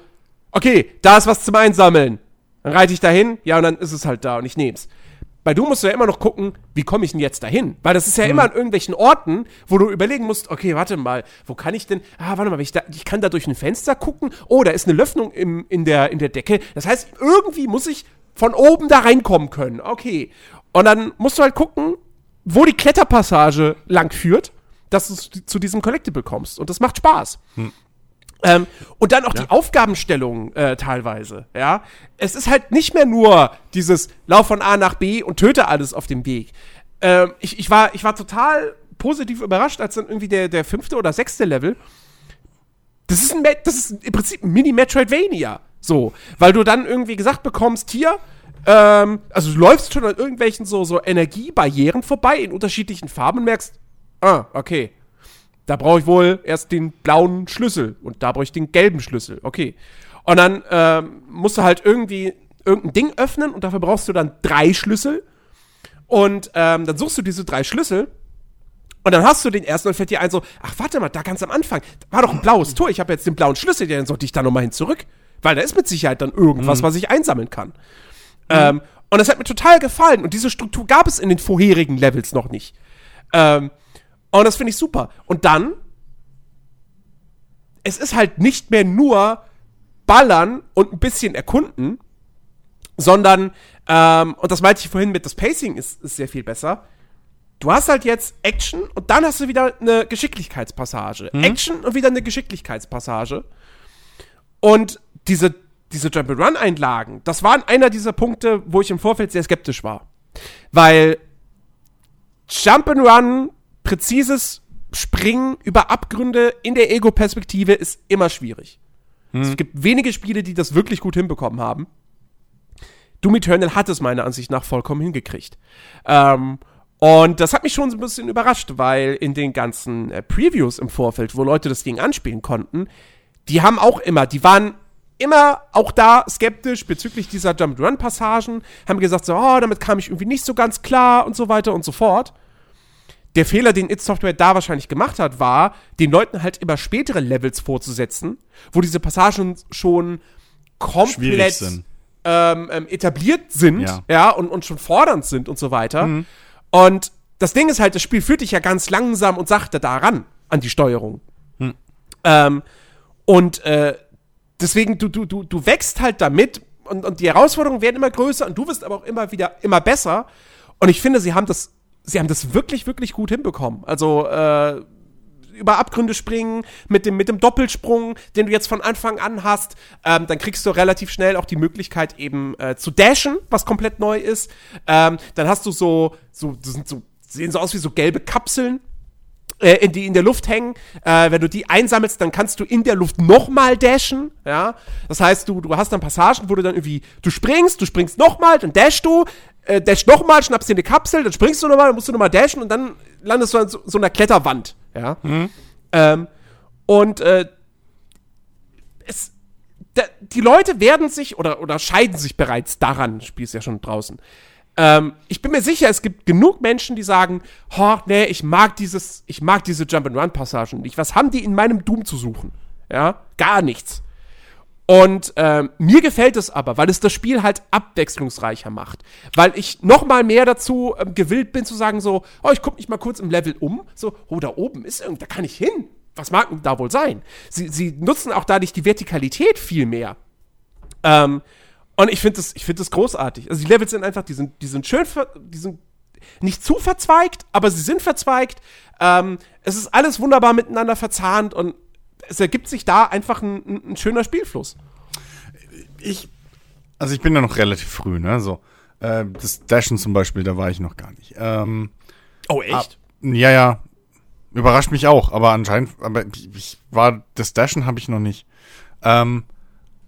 okay, da ist was zum Einsammeln. Dann reite ich dahin, ja, und dann ist es halt da und ich nehm's. Bei du musst du ja immer noch gucken, wie komme ich denn jetzt dahin? Weil das ist ja immer an irgendwelchen Orten, wo du überlegen musst, okay, warte mal, wo kann ich denn, ah, warte mal, ich, da, ich kann da durch ein Fenster gucken, oh, da ist eine Löffnung im, in, der, in der Decke. Das heißt, irgendwie muss ich von oben da reinkommen können. Okay. Und dann musst du halt gucken, wo die Kletterpassage lang führt, dass du zu- diesem Collectible kommst. Und das macht Spaß. Ähm, und dann auch die Aufgabenstellung äh, teilweise, ja. Es ist halt nicht mehr nur dieses Lauf von A nach B und töte alles auf dem Weg. Ähm, ich, ich, war, ich war total positiv überrascht, als dann irgendwie der, der fünfte oder sechste Level. Das ist, ein, das ist im Prinzip ein Mini-Metroidvania. So, weil du dann irgendwie gesagt bekommst, hier, ähm, also du läufst schon an irgendwelchen so, so Energiebarrieren vorbei in unterschiedlichen Farben und merkst, ah, okay, da brauche ich wohl erst den blauen Schlüssel und da brauche ich den gelben Schlüssel. Okay. Und dann ähm, musst du halt irgendwie irgendein Ding öffnen und dafür brauchst du dann drei Schlüssel. Und ähm, dann suchst du diese drei Schlüssel und dann hast du den ersten und fällt dir ein so, ach warte mal, da ganz am Anfang, war doch ein blaues Tor, ich habe jetzt den blauen Schlüssel, dann sollte ich da nochmal hin zurück. Weil da ist mit Sicherheit dann irgendwas, was ich einsammeln kann. Ähm, und das hat mir total gefallen und diese Struktur gab es in den vorherigen Levels noch nicht. Ähm, und das finde ich super. Und dann, es ist halt nicht mehr nur ballern und ein bisschen erkunden, sondern, ähm, und das meinte ich vorhin mit, das Pacing ist, ist sehr viel besser. Du hast halt jetzt Action und dann hast du wieder eine Geschicklichkeitspassage. Action und wieder eine Geschicklichkeitspassage. Und diese, diese Jump'n'Run-Einlagen, das waren einer dieser Punkte, wo ich im Vorfeld sehr skeptisch war. Weil Jump'n'Run, präzises Springen über Abgründe in der Ego-Perspektive ist immer schwierig. Hm. Es gibt wenige Spiele, die das wirklich gut hinbekommen haben. Doom Eternal hat es meiner Ansicht nach vollkommen hingekriegt. Ähm, und das hat mich schon so ein bisschen überrascht, weil in den ganzen äh, Previews im Vorfeld, wo Leute das Ding anspielen konnten, die haben auch immer, die waren immer auch da skeptisch bezüglich dieser Jump-Run-Passagen, haben gesagt so, oh, damit kam ich irgendwie nicht so ganz klar und so weiter und so fort. Der Fehler, den It Software da wahrscheinlich gemacht hat, war, den Leuten halt immer spätere Levels vorzusetzen, wo diese Passagen schon komplett ähm, ähm, etabliert sind, ja, ja und, und schon fordernd sind und so weiter. Mhm. Und das Ding ist halt, das Spiel führt dich ja ganz langsam und sachte daran, an die Steuerung. Mhm. Ähm, und äh, deswegen, du, du, du, du wächst halt damit und, und die Herausforderungen werden immer größer und du wirst aber auch immer wieder immer besser. Und ich finde, sie haben das, sie haben das wirklich, wirklich gut hinbekommen. Also, äh, über Abgründe springen, mit dem, mit dem Doppelsprung, den du jetzt von Anfang an hast, ähm, dann kriegst du relativ schnell auch die Möglichkeit eben äh, zu dashen, was komplett neu ist. Ähm, dann hast du so, so, das sind so, sehen so aus wie so gelbe Kapseln, äh, in die in der Luft hängen. Äh, wenn du die einsammelst, dann kannst du in der Luft nochmal dashen. Ja, das heißt, du du hast dann Passagen, wo du dann irgendwie du springst, du springst nochmal, dann dashst du, äh, dash nochmal, schnappst dir eine Kapsel, dann springst du nochmal, dann musst du nochmal dashen und dann landest du an so, so einer Kletterwand. Ja, mhm. ähm, und äh, es die Leute werden sich oder, oder scheiden sich bereits daran, Spiel ist ja schon draußen, ähm, ich bin mir sicher, es gibt genug Menschen, die sagen, oh, nee, ich mag dieses, ich mag diese Jump-and-Run-Passagen nicht. Was haben die in meinem Doom zu suchen? Ja, gar nichts. Und ähm, mir gefällt es aber, weil es das Spiel halt abwechslungsreicher macht. Weil ich noch mal mehr dazu ähm, gewillt bin zu sagen so, oh, ich gucke mich mal kurz im Level um. So, oh, da oben ist irgend, da kann ich hin. Was mag denn da wohl sein? Sie, sie nutzen auch dadurch die Vertikalität viel mehr. Ähm, und ich finde das, ich finde das großartig. Also die Levels sind einfach, die sind, die sind schön, die sind nicht zu verzweigt, aber sie sind verzweigt. Ähm, es ist alles wunderbar miteinander verzahnt und es ergibt sich da einfach ein, ein, ein schöner Spielfluss. Ich, also ich bin da noch relativ früh, ne? So, äh, das Dashen zum Beispiel, da war ich noch gar nicht. Ähm, oh, echt? Ab, ja, ja. Überrascht mich auch, aber anscheinend, aber ich, ich war, das Dashen habe ich noch nicht. Ähm,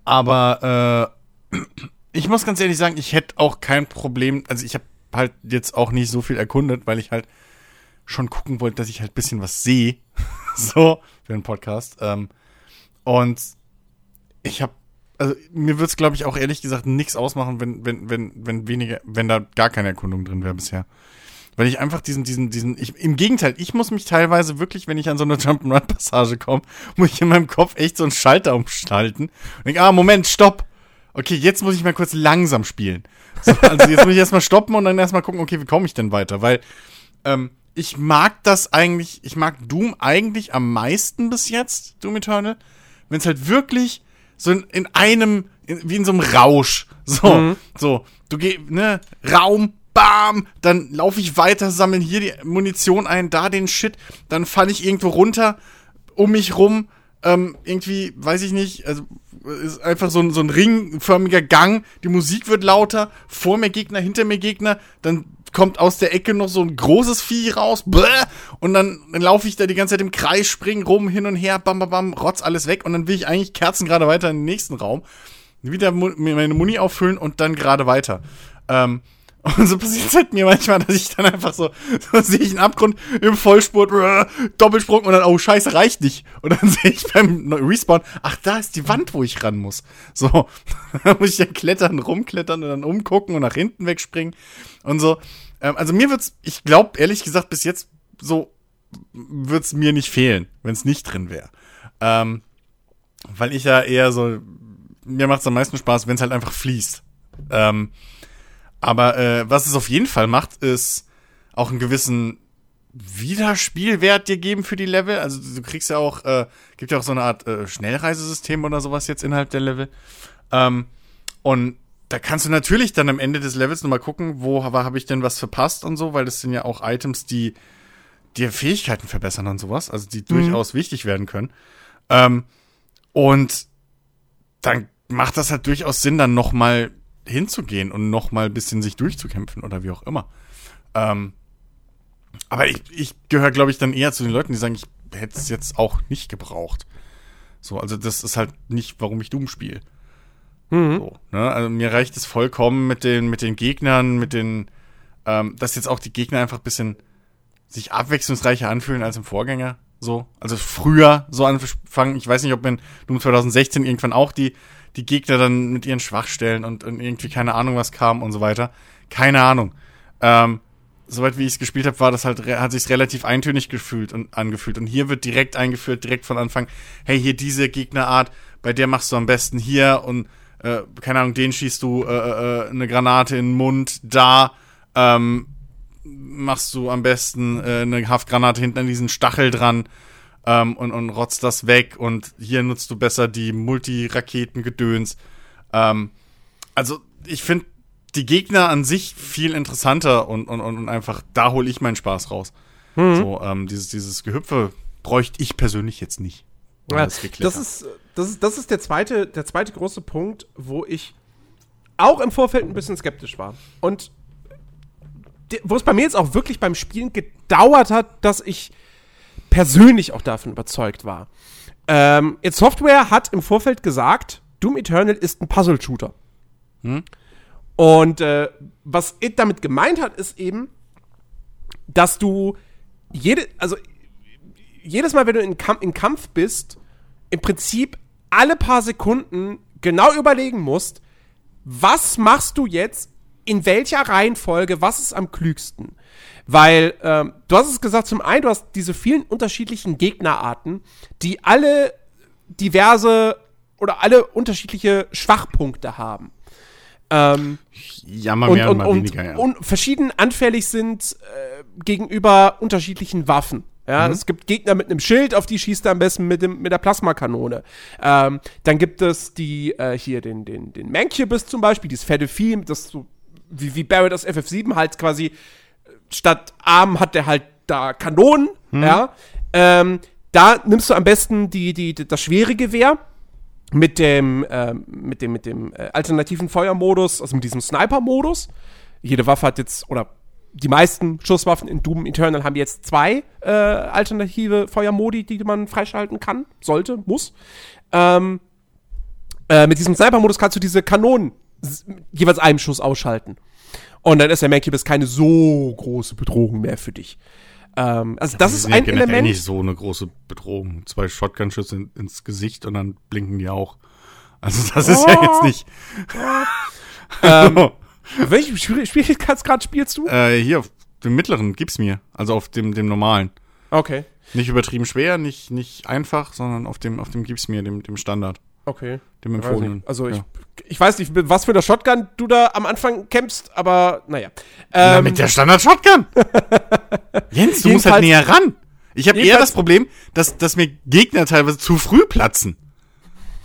aber, äh, ich muss ganz ehrlich sagen, ich hätte auch kein Problem, also ich habe halt jetzt auch nicht so viel erkundet, weil ich halt schon gucken wollte, dass ich halt bisschen was sehe. so, für den Podcast. Ähm, und ich habe, also mir würde es, glaube ich, auch ehrlich gesagt nichts ausmachen, wenn, wenn, wenn, wenn weniger, wenn da gar keine Erkundung drin wäre bisher. Weil ich einfach diesen, diesen, diesen, ich, im Gegenteil, ich muss mich teilweise wirklich, wenn ich an so eine Jump'n'Run-Passage komme, muss ich in meinem Kopf echt so einen Schalter umschalten und denke, ah, Moment, stopp, okay, jetzt muss ich mal kurz langsam spielen. So, also jetzt muss ich erstmal stoppen und dann erstmal gucken, okay, wie komme ich denn weiter? Weil ähm, ich mag das eigentlich, ich mag Doom eigentlich am meisten bis jetzt, Doom Eternal, wenn es halt wirklich so in, in einem, in, wie in so einem Rausch, so, mhm. so, du gehst, ne, Raum, bam, dann laufe ich weiter, sammle hier die Munition ein, da den Shit, dann falle ich irgendwo runter, um mich rum, ähm, irgendwie, weiß ich nicht, also ist einfach so ein, so ein ringförmiger Gang, die Musik wird lauter, vor mir Gegner, hinter mir Gegner, dann kommt aus der Ecke noch so ein großes Vieh raus, bläh, und dann, dann laufe ich da die ganze Zeit im Kreis, spring rum, hin und her, bam, bam, bam, rotz alles weg. Und dann will ich eigentlich Kerzen gerade weiter in den nächsten Raum, wieder meine Muni auffüllen und dann gerade weiter. Ähm, und so passiert es halt mir manchmal, dass ich dann einfach so, so sehe ich einen Abgrund im Vollspurt, äh, Doppelsprung und dann, oh scheiße, reicht nicht. Und dann sehe ich beim Respawn, ach, da ist die Wand, wo ich ran muss. So, da muss ich dann klettern, rumklettern und dann umgucken und nach hinten wegspringen und so. Ähm, also mir wird's, ich glaube ehrlich gesagt, bis jetzt so wird's mir nicht fehlen, wenn es nicht drin wäre. Ähm, weil ich ja eher so, mir macht's am meisten Spaß, wenn es halt einfach fließt. Ähm, aber äh, was es auf jeden Fall macht, ist auch einen gewissen Wiederspielwert dir geben für die Level. Also du kriegst ja auch, äh, gibt ja auch so eine Art äh, Schnellreisesystem oder sowas jetzt innerhalb der Level. Ähm, und da kannst du natürlich dann am Ende des Levels nochmal gucken, wo habe ich denn was verpasst und so, weil das sind ja auch Items, die dir Fähigkeiten verbessern und sowas, also die mhm. durchaus wichtig werden können. Ähm, und dann macht das halt durchaus Sinn, dann nochmal hinzugehen und noch mal ein bisschen sich durchzukämpfen oder wie auch immer. Ähm, Aber ich, ich gehöre, glaube ich, dann eher zu den Leuten, die sagen, ich hätte es jetzt auch nicht gebraucht. So, also das ist halt nicht, warum ich Doom spiele. Mhm. So, ne? Also mir reicht es vollkommen mit den, mit den Gegnern, mit den, ähm, dass jetzt auch die Gegner einfach ein bisschen sich abwechslungsreicher anfühlen als im Vorgänger. So, also früher so anfangen. Ich weiß nicht, ob in Doom 2016 irgendwann auch die, die Gegner dann mit ihren Schwachstellen und, und irgendwie keine Ahnung was kam und so weiter. Keine Ahnung. Ähm, soweit wie ich es gespielt habe, war das halt, hat sich relativ eintönig gefühlt und angefühlt. Und hier wird direkt eingeführt, direkt von Anfang, hey, hier diese Gegnerart, bei der machst du am besten hier und äh, keine Ahnung, den schießt du äh, äh, eine Granate in den Mund, da ähm, machst du am besten äh, eine Haftgranate hinten an diesen Stachel dran ähm, und, und rotzt das weg und hier nutzt du besser die Multiraketengedöns. Ähm, also ich finde die Gegner an sich viel interessanter und, und, und einfach, da hole ich meinen Spaß raus. Mhm. So, ähm, dieses, dieses Gehüpfe bräuchte ich persönlich jetzt nicht. Ja, das, das, ist, das, ist, das ist der zweite, der zweite große Punkt, wo ich auch im Vorfeld ein bisschen skeptisch war. Und wo es bei mir jetzt auch wirklich beim Spielen gedauert hat, dass ich persönlich auch davon überzeugt war. Ähm, jetzt Software hat im Vorfeld gesagt, Doom Eternal ist ein Puzzle-Shooter. Hm? Und äh, was It damit gemeint hat, ist eben, dass du jede, also jedes Mal, wenn du in, Kamp in Kampf bist, im Prinzip alle paar Sekunden genau überlegen musst, was machst du jetzt, in welcher Reihenfolge, was ist am klügsten? Weil, ähm, du hast es gesagt, zum einen, du hast diese vielen unterschiedlichen Gegnerarten, die alle diverse oder alle unterschiedliche Schwachpunkte haben. Ähm, ja, mal mehr und, und, mal weniger, ja. Und verschieden anfällig sind äh, gegenüber unterschiedlichen Waffen. Ja, mhm. es gibt Gegner mit einem Schild, auf die schießt er am besten mit, dem, mit der Plasmakanone. Ähm, dann gibt es die, äh, hier den, den, den Mancubus zum Beispiel, dieses fette Vieh, das so, wie, wie Barrett aus FF7 halt quasi, statt Arm hat der halt da Kanonen, mhm. ja. Ähm, da nimmst du am besten die, die, die, das schwere Gewehr mit dem, äh, mit dem, mit dem äh, alternativen Feuermodus, also mit diesem Sniper-Modus. Jede Waffe hat jetzt, oder die meisten Schusswaffen in Doom Eternal haben jetzt zwei äh, alternative Feuermodi, die man freischalten kann, sollte, muss. Ähm, äh, mit diesem Sniper-Modus kannst du diese Kanonen jeweils einem Schuss ausschalten. Und dann ist der Mancubus keine so große Bedrohung mehr für dich. Ähm, also das, ist ein Element. nicht so eine große Bedrohung. Zwei Shotgun-Schüsse in, ins Gesicht und dann blinken die auch. Also das ist oh. ja jetzt nicht. ähm, welchen Schwierigkeitsgrad spielst du? Äh, hier, auf dem mittleren gib's mir. Also auf dem, dem normalen. Okay. Nicht übertrieben schwer, nicht, nicht einfach, sondern auf dem, auf dem gib's mir, dem, dem Standard. Okay. Dem empfohlenen. Also ich, ja. ich weiß nicht, was für eine Shotgun du da am Anfang kämpfst, aber naja. Ähm, Na, mit der Standard-Shotgun. Jens, du musst halt näher ran. Ich habe eher das Problem, dass, dass mir Gegner teilweise zu früh platzen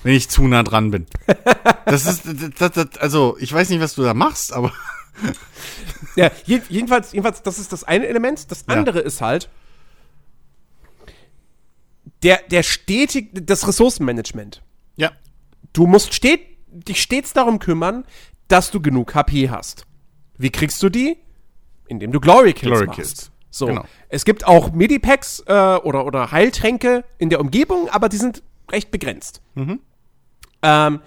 wenn ich zu nah dran bin. Das ist, das, das, also, ich weiß nicht, was du da machst, aber. Ja, jedenfalls, jedenfalls, das ist das eine Element. Das andere ja. ist halt, der, der stetig, das Ressourcenmanagement. Ja. Du musst stet, dich stets darum kümmern, dass du genug HP hast. Wie kriegst du die? Indem du Glory Kills Glory machst. Kills. So. Genau. Es gibt auch Medipacks äh, oder, oder Heiltränke in der Umgebung, aber die sind recht begrenzt. Mhm. Ähm,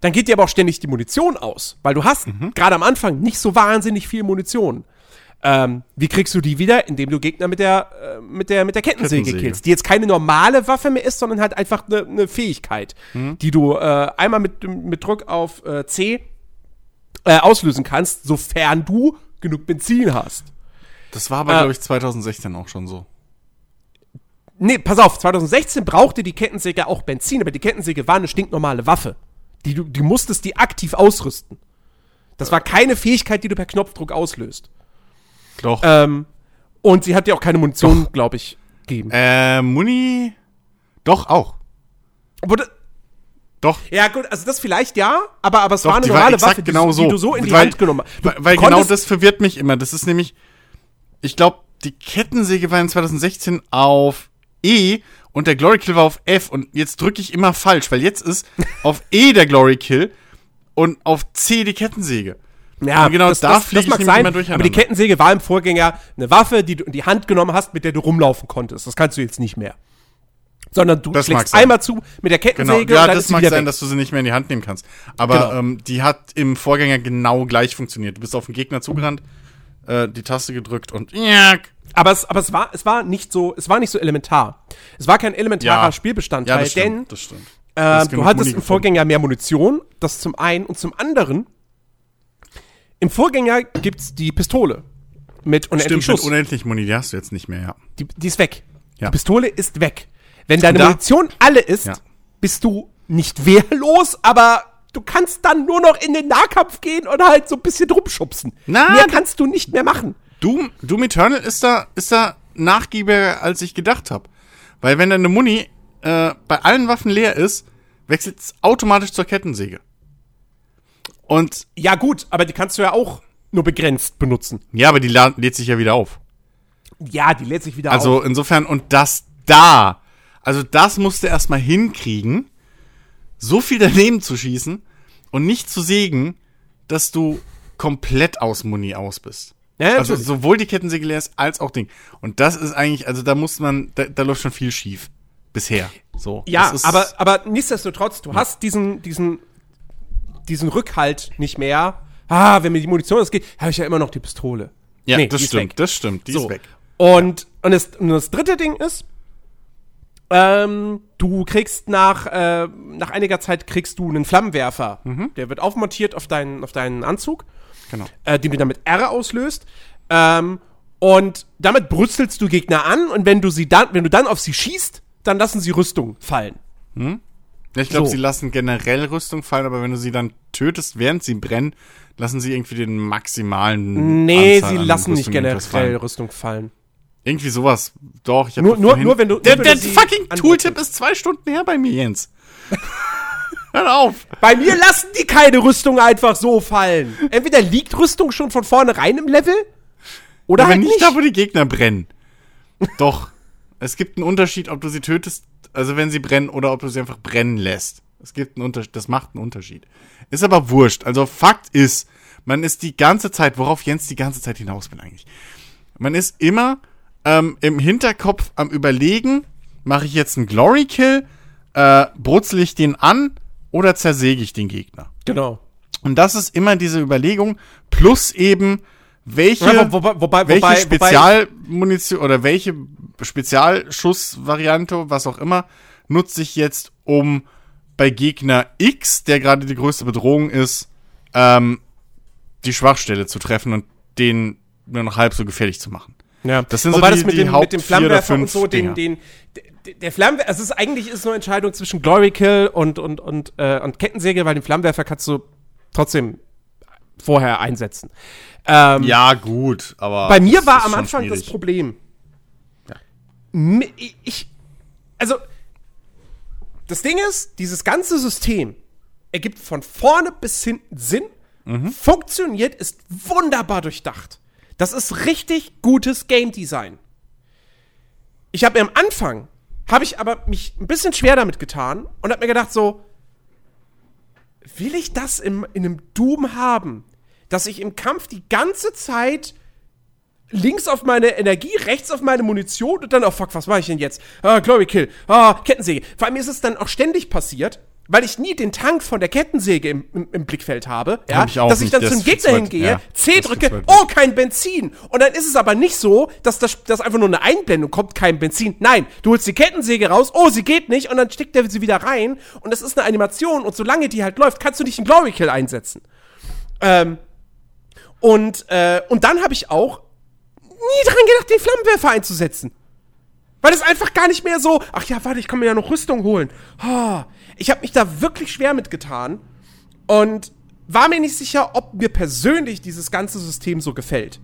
dann geht dir aber auch ständig die Munition aus, weil du hast mhm. gerade am Anfang nicht so wahnsinnig viel Munition. Ähm, wie kriegst du die wieder? Indem du Gegner mit der, äh, mit der, mit der Kettensäge, Kettensäge, killst, die jetzt keine normale Waffe mehr ist, sondern halt einfach eine ne Fähigkeit, mhm. die du äh, einmal mit, mit Druck auf äh, C äh, auslösen kannst, sofern du genug Benzin hast. Das war aber, glaube ich, 2016 auch schon so. Nee, pass auf, 2016 brauchte die Kettensäge auch Benzin, aber die Kettensäge war eine stinknormale Waffe. Die, du, die musstest die aktiv ausrüsten. Das war keine Fähigkeit, die du per Knopfdruck auslöst. Doch. Ähm, und sie hat dir auch keine Munition, glaube ich, gegeben. Äh, Muni. Doch, auch. Wurde, doch. Ja, gut, also das vielleicht ja, aber, aber es Doch, war eine normale war Waffe, die, genau so. die, du so in die weil, Hand genommen hast. Weil, weil genau das verwirrt mich immer. Das ist nämlich, ich glaube, die Kettensäge war in 2016 auf E und der Glory Kill war auf F und jetzt drücke ich immer falsch, weil jetzt ist auf E der Glory Kill und auf C die Kettensäge. Ja, Und genau das, da das, das ich mag sein, aber die Kettensäge war im Vorgänger eine Waffe, die du in die Hand genommen hast, mit der du rumlaufen konntest. Das kannst du jetzt nicht mehr. Sondern du Das schlägst einmal zu mit der Genau, Kettensäge ja, und dann das mag sein, weg. dass du sie nicht mehr in die Hand nehmen kannst. Aber Genau. ähm, die hat im Vorgänger genau gleich funktioniert. Du bist auf den Gegner zugerannt, äh, die Taste gedrückt und. Aber es, aber es war, es war nicht so, es war nicht so elementar. Es war kein elementarer Ja. Spielbestandteil, Ja, das denn stimmt, das stimmt. äh, du hattest im. Vorgänger mehr Munition, das zum einen und zum anderen. Im Vorgänger gibt's die Pistole mit unendlich Stimmt, Schuss. mit unendlich Muni, die hast du jetzt nicht mehr, ja. die, die ist weg. Ja. Die Pistole ist weg. Wenn deine da- Munition alle ist, Ja. bist du nicht wehrlos, aber du kannst dann nur noch in den Nahkampf gehen und halt so ein bisschen rumschubsen. Na, Mehr kannst du nicht mehr machen. Doom, Doom Eternal ist da, ist da nachgiebiger, als ich gedacht habe. Weil wenn deine Muni äh, bei allen Waffen leer ist, wechselt es automatisch zur Kettensäge. Und Ja, gut, aber die kannst du ja auch nur begrenzt benutzen. ja, aber die lädt sich ja wieder auf. Ja, die lädt sich wieder Also auf. insofern, und das da, also das musste erstmal hinkriegen, so viel daneben zu schießen und nicht zu sägen, dass du komplett aus Muni aus bist. Ja, also sowohl die Kettensäge leer ist, als auch Ding. Und das ist eigentlich, also da muss man, da, da läuft schon viel schief. Bisher. So. Ja, aber, aber nichtsdestotrotz, du hast diesen, diesen, diesen Rückhalt nicht mehr. Ah, wenn mir die Munition ausgeht, habe ich ja immer noch die Pistole. Ja, Nee, das stimmt, das stimmt, die So. ist weg. Und, und, das, und das dritte Ding ist, ähm, du kriegst nach, äh, nach einiger Zeit kriegst du einen Flammenwerfer. Der wird aufmontiert auf deinen, auf deinen Anzug, Genau. äh, den du dann mit R auslöst. Ähm, und damit brüstelst du Gegner an und wenn du sie dann, wenn du dann auf sie schießt, dann lassen sie Rüstung fallen. Ja, ich glaube, So. sie lassen generell Rüstung fallen, aber wenn du sie dann tötest, während sie brennen, lassen sie irgendwie den maximalen. Nee, Anzahl sie lassen nicht Rüstung irgendwas generell. Rüstung fallen. Irgendwie sowas. Doch, ich hab Nur- nur- nur wenn du- Der, der fucking. Tooltip ist zwei Stunden her bei mir, Jens. Hör auf. Bei mir lassen die keine Rüstung einfach so fallen. Entweder liegt Rüstung schon von vornherein im Level oder Aber halt nicht, nicht. da, wo die Gegner brennen. Doch. Es gibt einen Unterschied, ob du sie tötest, also wenn sie brennen, oder ob du sie einfach brennen lässt. Es gibt einen Unterschied, das macht einen Unterschied. Ist aber wurscht. Also Fakt ist, man ist die ganze Zeit, worauf Jens die ganze Zeit hinaus will eigentlich. Man ist immer ähm, im Hinterkopf am überlegen, mache ich jetzt einen Glory Kill, äh, brutzel ich den an oder zersäge ich den Gegner? Genau. Und das ist immer diese Überlegung, plus eben, welche, Ja, wo- wobei- wobei- welche Spezialmunition oder welche Spezialschussvariante, was auch immer, nutze ich jetzt, um bei Gegner X, der gerade die größte Bedrohung ist, ähm, die Schwachstelle zu treffen und den nur noch halb so gefährlich zu machen. Ja, Das sind Wobei so die- das mit die dem, mit Haupt- dem Flammenwerfer und so, den, den, der, Flammenwerfer, also es ist eigentlich ist es nur eine Entscheidung zwischen Glory Kill und, und, und, äh, und Kettensäge, weil den Flammenwerfer kannst du trotzdem vorher einsetzen. Ähm, Ja, gut, aber. Bei mir das war am Anfang das schwierig. Problem. Ich, also, das Ding ist, dieses ganze System ergibt von vorne bis hinten Sinn, Mhm. funktioniert, ist wunderbar durchdacht. Das ist richtig gutes Game Design. Ich habe mir am Anfang, habe ich aber mich ein bisschen schwer damit getan und habe mir gedacht so, will ich das im, in einem Doom haben, dass ich im Kampf die ganze Zeit links auf meine Energie, rechts auf meine Munition und dann, oh fuck, was mache ich denn jetzt? Ah, Glory Kill, ah, Kettensäge. Vor allem ist es dann auch ständig passiert, weil ich nie den Tank von der Kettensäge im, im, im Blickfeld habe, ja, ich dass ich dann das zum Gegner hingehe, ja, C drücke, oh, kein Benzin. Und dann ist es aber nicht so, dass das dass einfach nur eine Einblendung kommt, kein Benzin. Nein, du holst die Kettensäge raus, oh, sie geht nicht und dann steckt er sie wieder rein und das ist eine Animation und solange die halt läuft, kannst du nicht einen Glory Kill einsetzen. Ähm, und, äh, und dann habe ich auch nie dran gedacht, den Flammenwerfer einzusetzen. Weil es einfach gar nicht mehr so, ach ja, warte, ich kann mir ja noch Rüstung holen. Ah, ich habe mich da wirklich schwer mitgetan und war mir nicht sicher, ob mir persönlich dieses ganze System so gefällt.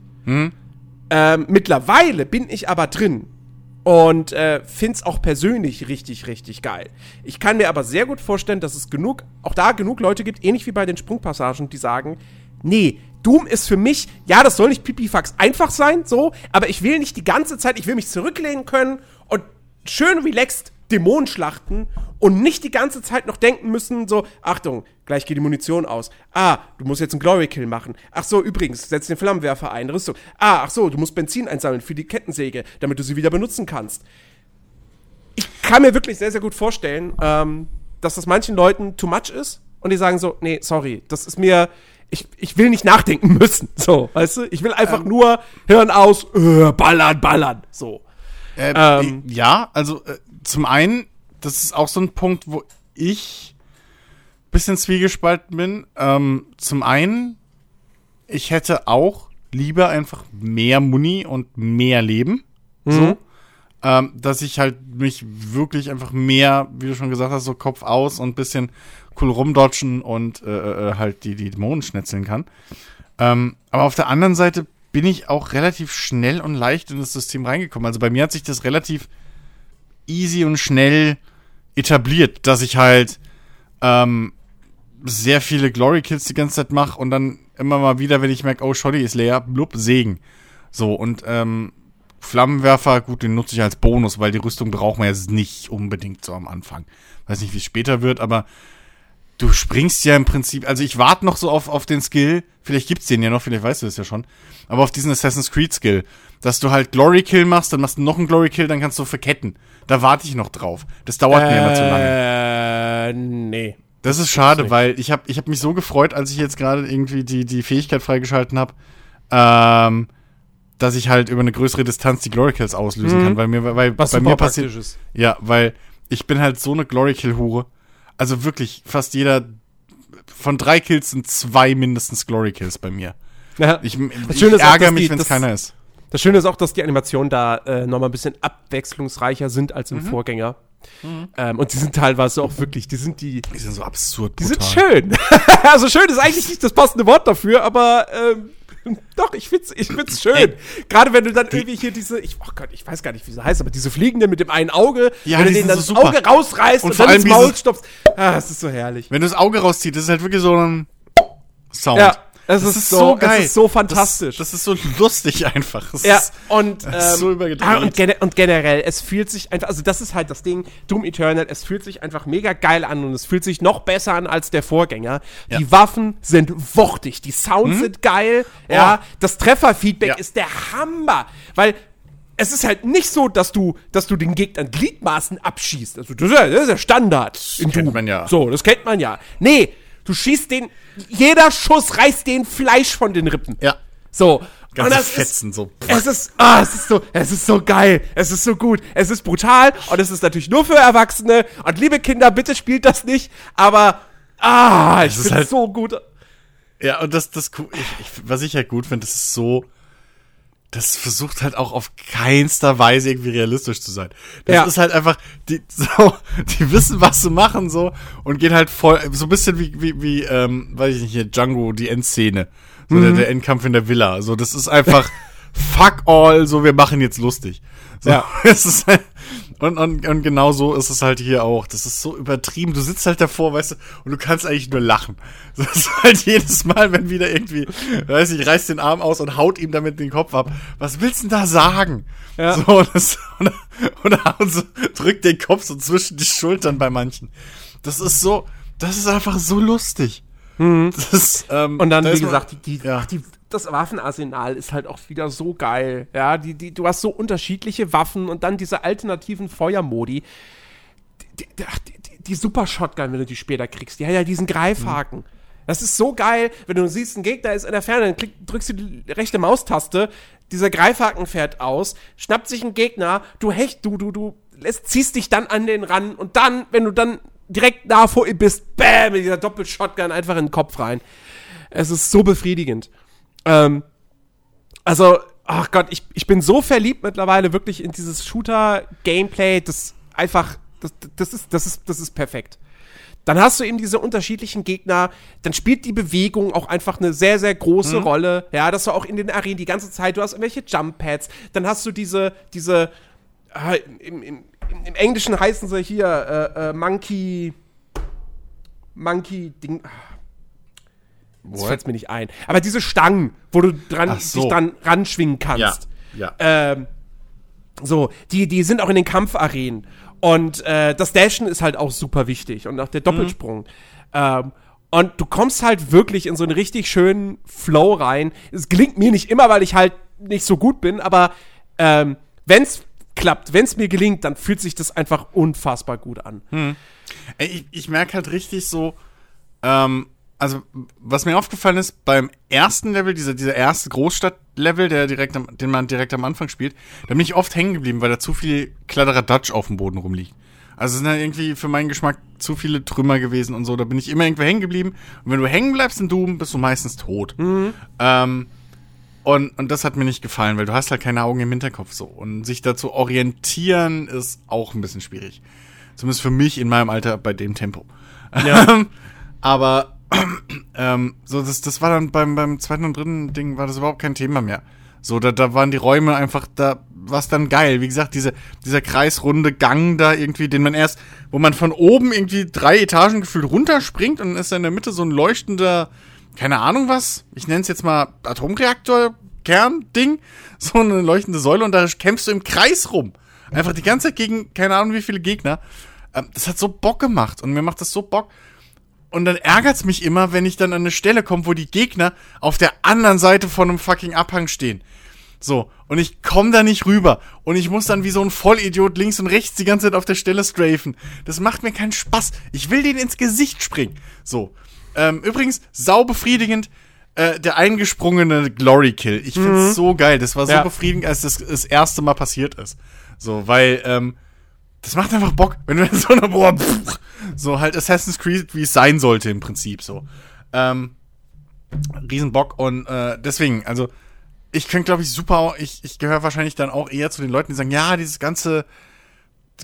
Ähm, mittlerweile bin ich aber drin und äh, find's auch persönlich richtig, richtig geil. Ich kann mir aber sehr gut vorstellen, dass es genug, auch da genug Leute gibt, ähnlich wie bei den Sprungpassagen, die sagen, nee, Doom ist für mich, ja, das soll nicht pipifax einfach sein, so, aber ich will nicht die ganze Zeit, ich will mich zurücklehnen können und schön relaxed Dämonen schlachten und nicht die ganze Zeit noch denken müssen, so, Achtung, gleich geht die Munition aus. Ah, du musst jetzt einen Glory Kill machen. Ach so, übrigens, setz den Flammenwerfer ein, Rüstung. Ah, ach so, du musst Benzin einsammeln für die Kettensäge, damit du sie wieder benutzen kannst. Ich kann mir wirklich sehr, sehr gut vorstellen, ähm, dass das manchen Leuten too much ist und die sagen so, nee, sorry, das ist mir, ich, ich will nicht nachdenken müssen, so, weißt du? Ich will einfach Ähm. nur Hirn aus, äh, ballern, ballern, so. Äh, Ähm. ja, also äh, zum einen, das ist auch so ein Punkt, wo ich bisschen zwiegespalten bin. Ähm, zum einen, ich hätte auch lieber einfach mehr Muni und mehr Leben. So. Ähm, dass ich halt mich wirklich einfach mehr, wie du schon gesagt hast, so Kopf aus und bisschen cool rumdodgen und äh, äh, halt die, die Dämonen schnetzeln kann. Ähm, aber auf der anderen Seite bin ich auch relativ schnell und leicht in das System reingekommen. Also bei mir hat sich das relativ easy und schnell etabliert, dass ich halt ähm, sehr viele Glory Kills die ganze Zeit mache und dann immer mal wieder, wenn ich merke, oh, Shoddy ist leer, blub, Segen. So, und ähm, Flammenwerfer, gut, den nutze ich als Bonus, weil die Rüstung braucht man jetzt nicht unbedingt so am Anfang. Weiß nicht, wie es später wird, aber du springst ja im Prinzip, also ich warte noch so auf, auf den Skill, vielleicht gibt's den ja noch, vielleicht weißt du das ja schon, aber auf diesen Assassin's Creed Skill, dass du halt Glory Kill machst, dann machst du noch einen Glory Kill, dann kannst du verketten. Da warte ich noch drauf. Das dauert mir immer zu lange. Äh, nee. Das ist schade, nicht. weil ich habe ich hab mich so gefreut, als ich jetzt gerade irgendwie die, die Fähigkeit freigeschalten habe, ähm, dass ich halt über eine größere Distanz die Glory Kills auslösen Mhm. kann, weil mir, weil Was bei mir passiert. ist. Ja, weil ich bin halt so eine Glory Kill Hure. Also wirklich, fast jeder von drei Kills sind zwei mindestens Glory Kills bei mir. Ja. Ich, ich auch, ärgere mich, die- wenn es keiner ist. Das Schöne ist auch, dass die Animationen da äh, nochmal ein bisschen abwechslungsreicher sind als im Mhm. Vorgänger. Ähm, und die sind teilweise auch wirklich, die sind die, Die sind so absurd die brutal. sind schön. also schön ist eigentlich nicht das passende Wort dafür, aber ähm, doch, ich find's, ich find's schön. Gerade wenn du dann irgendwie hier diese, ich, oh Gott, ich weiß gar nicht, wie sie heißt, aber diese Fliegenden mit dem einen Auge, Ja, wenn du denen so das super. Auge rausreißt Und und, dann ins Maul stopfst. Ah, es ist so herrlich. Wenn du das Auge rauszieht, das ist halt wirklich so ein Sound. Ja, es ist so- es ist so fantastisch. Das, das ist so lustig einfach. Das Ja, ist, und, ähm, das ist so übergedreht. ah, und, gene und generell, es fühlt sich einfach, also das ist halt das Ding, Doom Eternal, es fühlt sich einfach mega geil an und es fühlt sich noch besser an als der Vorgänger. Ja. Die Waffen sind wuchtig, die Sounds sind geil, ja, Oh. das Trefferfeedback Ja. ist der Hammer, weil es ist halt nicht so, dass du, dass du den Gegnern Gliedmaßen abschießt. Also das ist ja, das ist ja Standard. in kennt Doom. man ja. So, das kennt man ja. Nee, du schießt den, jeder Schuss reißt den Fleisch von den Rippen. ja, So. ganze und das ist, Fetzen so. es ist, ah, es ist so, es ist so geil, es ist so gut, es ist brutal und es ist natürlich nur für Erwachsene und liebe Kinder, bitte spielt das nicht, aber ah, ich ist finde halt- so gut. Ja, und das, das, ich, ich, was ich halt gut finde, das ist so, das versucht halt auch auf keinster Weise irgendwie realistisch zu sein. Das Ja. ist halt einfach, die, so, die wissen, was sie machen, so, und gehen halt voll, so ein bisschen wie, wie, wie, ähm, weiß ich nicht, hier, Django, die Endszene. So, Mhm. der, der Endkampf in der Villa. So, das ist einfach, fuck all, so, wir machen jetzt lustig. So, Ja. es ist halt, und, und, und genau so ist es halt hier auch. Das ist so übertrieben. Du sitzt halt davor, weißt du, und du kannst eigentlich nur lachen. Das ist halt jedes Mal, wenn wieder irgendwie, weiß ich, reißt den Arm aus und haut ihm damit den Kopf ab. Was willst du denn da sagen? Ja. So, das, und, und, und so, drückt den Kopf so zwischen die Schultern bei manchen. Das ist so, das ist einfach so lustig. Das ist, ähm, Mhm. Und dann, da wie gesagt, die, die, ja. die, das Waffenarsenal ist halt auch wieder so geil. Ja, die, die, du hast so unterschiedliche Waffen und dann diese alternativen Feuermodi. Die, die, die, Super Shotgun, wenn du die später kriegst, die hat ja diesen Greifhaken. Das ist so geil, wenn du siehst, ein Gegner ist in der Ferne, dann klick, drückst du die rechte Maustaste, dieser Greifhaken fährt aus, schnappt sich ein Gegner, du hecht, du, du, du lässt, ziehst dich dann an den ran und dann, wenn du dann direkt nah vor ihm bist, bam, mit dieser Doppelshotgun einfach in den Kopf rein. Es ist so befriedigend. Ähm, also, ach Gott, ich, ich bin so verliebt mittlerweile wirklich in dieses Shooter-Gameplay, das einfach, das, das, ist, das, ist, das ist perfekt. Dann hast du eben diese unterschiedlichen Gegner, dann spielt die Bewegung auch einfach eine sehr, sehr große Rolle. Ja, dass du auch in den Arenen die ganze Zeit, du hast irgendwelche Jump-Pads, dann hast du diese, diese, äh, im, im, im Englischen heißen sie hier äh, äh, Monkey, Monkey-Ding, das fällt mir nicht ein. Aber diese Stangen, wo du dran, so. dich dran ranschwingen kannst. Ja, ja. Ähm, so, die, die sind auch in den Kampfarenen. Und äh, das Dashen ist halt auch super wichtig und auch der Doppelsprung. Ähm, und du kommst halt wirklich in so einen richtig schönen Flow rein. Es gelingt mir nicht immer, weil ich halt nicht so gut bin, aber ähm, wenn's klappt, wenn's mir gelingt, dann fühlt sich das einfach unfassbar gut an. Ey, ich, ich merke halt richtig so, ähm, also was mir aufgefallen ist, beim ersten Level, dieser, dieser erste Großstadt-Level, der direkt am, den man direkt am Anfang spielt, da bin ich oft hängen geblieben, weil da zu viel Kladderadatsch auf dem Boden rumliegt. Also es sind da irgendwie für meinen Geschmack zu viele Trümmer gewesen und so. Da bin ich immer irgendwo hängen geblieben. Und wenn du hängen bleibst in Doom, bist du meistens tot. Ähm, und, und das hat mir nicht gefallen, weil du hast halt keine Augen im Hinterkopf so. Und sich da zu orientieren ist auch ein bisschen schwierig. Zumindest für mich in meinem Alter bei dem Tempo. Ja. Aber ähm, so, das, das war dann beim, beim zweiten und dritten Ding war das überhaupt kein Thema mehr. So, da, da waren die Räume einfach, da war's dann geil. Wie gesagt, diese, dieser kreisrunde Gang da irgendwie, den man erst, wo man von oben irgendwie drei Etagen gefühlt runterspringt und dann ist da in der Mitte so ein leuchtender, keine Ahnung was, ich nenne es jetzt mal Atomreaktor, Kernding, so eine leuchtende Säule und da kämpfst du im Kreis rum. Einfach die ganze Zeit gegen, keine Ahnung wie viele Gegner. Ähm, Das hat so Bock gemacht und mir macht das so Bock. Und dann ärgert's mich immer, wenn ich dann an eine Stelle komme, wo die Gegner auf der anderen Seite von einem fucking Abhang stehen. So, und ich komme da nicht rüber. Und ich muss dann wie so ein Vollidiot links und rechts die ganze Zeit auf der Stelle strafen. Das macht mir keinen Spaß. Ich will denen ins Gesicht springen. So. Ähm, übrigens, sau befriedigend, äh, der eingesprungene Glory Kill. Ich find's so geil. Das war so Ja. befriedigend, als das das erste Mal passiert ist. So, weil, ähm, das macht einfach Bock, wenn du in so einer, boah, pff, so halt Assassin's Creed, wie es sein sollte im Prinzip so. Ähm, Riesenbock und äh, deswegen, also ich könnte, glaube ich, super, ich, ich gehöre wahrscheinlich dann auch eher zu den Leuten, die sagen, ja, dieses ganze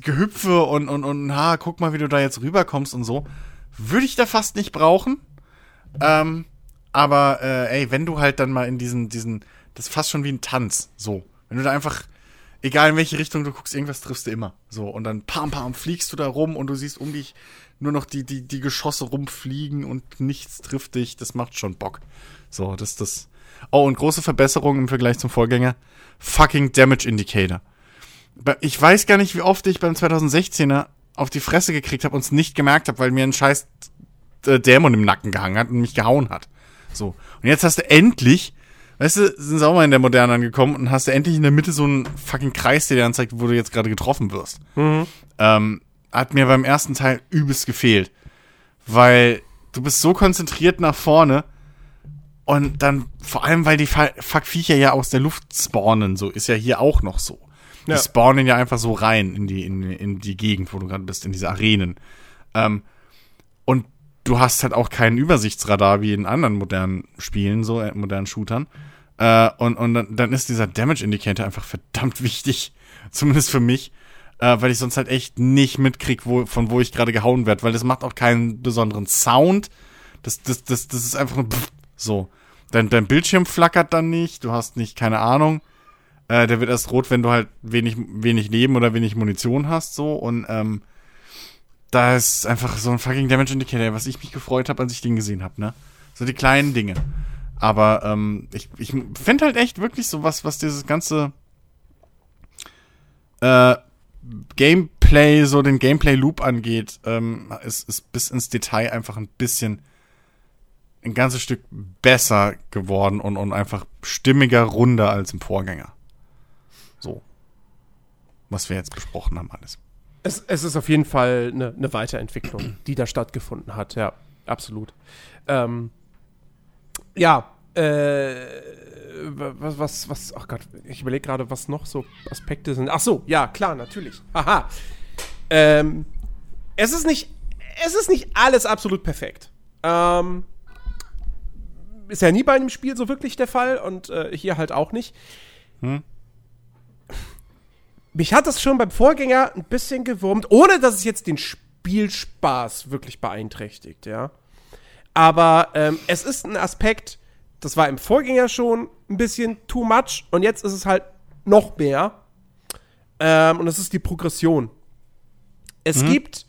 Gehüpfe und, und, und, ha, guck mal, wie du da jetzt rüberkommst und so, würde ich da fast nicht brauchen. Ähm, aber, äh, ey, wenn du halt dann mal in diesen, diesen, das ist fast schon wie ein Tanz, so. Wenn du da einfach, egal in welche Richtung du guckst, irgendwas triffst du immer. So, und dann pam, pam, fliegst du da rum und du siehst um dich nur noch die, die, die Geschosse rumfliegen und nichts trifft dich. Das macht schon Bock. So, das, das. Oh, und große Verbesserung im Vergleich zum Vorgänger. Fucking Damage Indicator. Ich weiß gar nicht, wie oft ich beim 2016er auf die Fresse gekriegt habe und es nicht gemerkt habe, weil mir ein scheiß äh, Dämon im Nacken gehangen hat und mich gehauen hat. So. Und jetzt hast du endlich, weißt du, sind sie auch mal in der Moderne angekommen und hast du endlich in der Mitte so einen fucking Kreis, der dir anzeigt, wo du jetzt gerade getroffen wirst. Ähm, hat mir beim ersten Teil übelst gefehlt. Weil du bist so konzentriert nach vorne und dann, vor allem, weil die Fuck-Viecher ja aus der Luft spawnen, so ist ja hier auch noch so. Die Ja. spawnen ja einfach so rein in die, in, in die Gegend, wo du gerade bist, in diese Arenen. Ähm, und du hast halt auch keinen Übersichtsradar wie in anderen modernen Spielen, so äh, modernen Shootern. Äh, und und dann, dann ist dieser Damage Indicator einfach verdammt wichtig. Zumindest für mich. Äh, weil ich sonst halt echt nicht mitkrieg, wo, von wo ich gerade gehauen werde. Weil das macht auch keinen besonderen Sound. Das, das, das, das ist einfach nur pff, so. Dein, dein Bildschirm flackert dann nicht. Du hast nicht, keine Ahnung. Äh, der wird erst rot, wenn du halt wenig, wenig Leben oder wenig Munition hast, so. Und ähm, da ist einfach so ein fucking Damage Indicator, was ich mich gefreut habe, als ich den gesehen habe, ne? So die kleinen Dinge. Aber ähm, ich, ich finde halt echt wirklich so was, was dieses ganze äh, Gameplay, so den Gameplay-Loop angeht, ähm, ist, ist bis ins Detail einfach ein bisschen ein ganzes Stück besser geworden und, und einfach stimmiger, runder als im Vorgänger. So. Was wir jetzt besprochen haben, alles. Es, es ist auf jeden Fall eine, eine Weiterentwicklung, die da stattgefunden hat, ja, absolut. Ähm, ja, äh, was, was, was, ach Gott, ich überlege gerade, was noch so Aspekte sind. Ach so, ja, klar, natürlich. Haha. Ähm, es ist nicht, es ist nicht alles absolut perfekt. Ähm, ist ja nie bei einem Spiel so wirklich der Fall und äh, hier halt auch nicht. Mich hat das schon beim Vorgänger ein bisschen gewurmt, ohne dass es jetzt den Spielspaß wirklich beeinträchtigt, ja. Aber ähm, es ist ein Aspekt, das war im Vorgänger schon ein bisschen too much und jetzt ist es halt noch mehr. Ähm, und das ist die Progression. Es gibt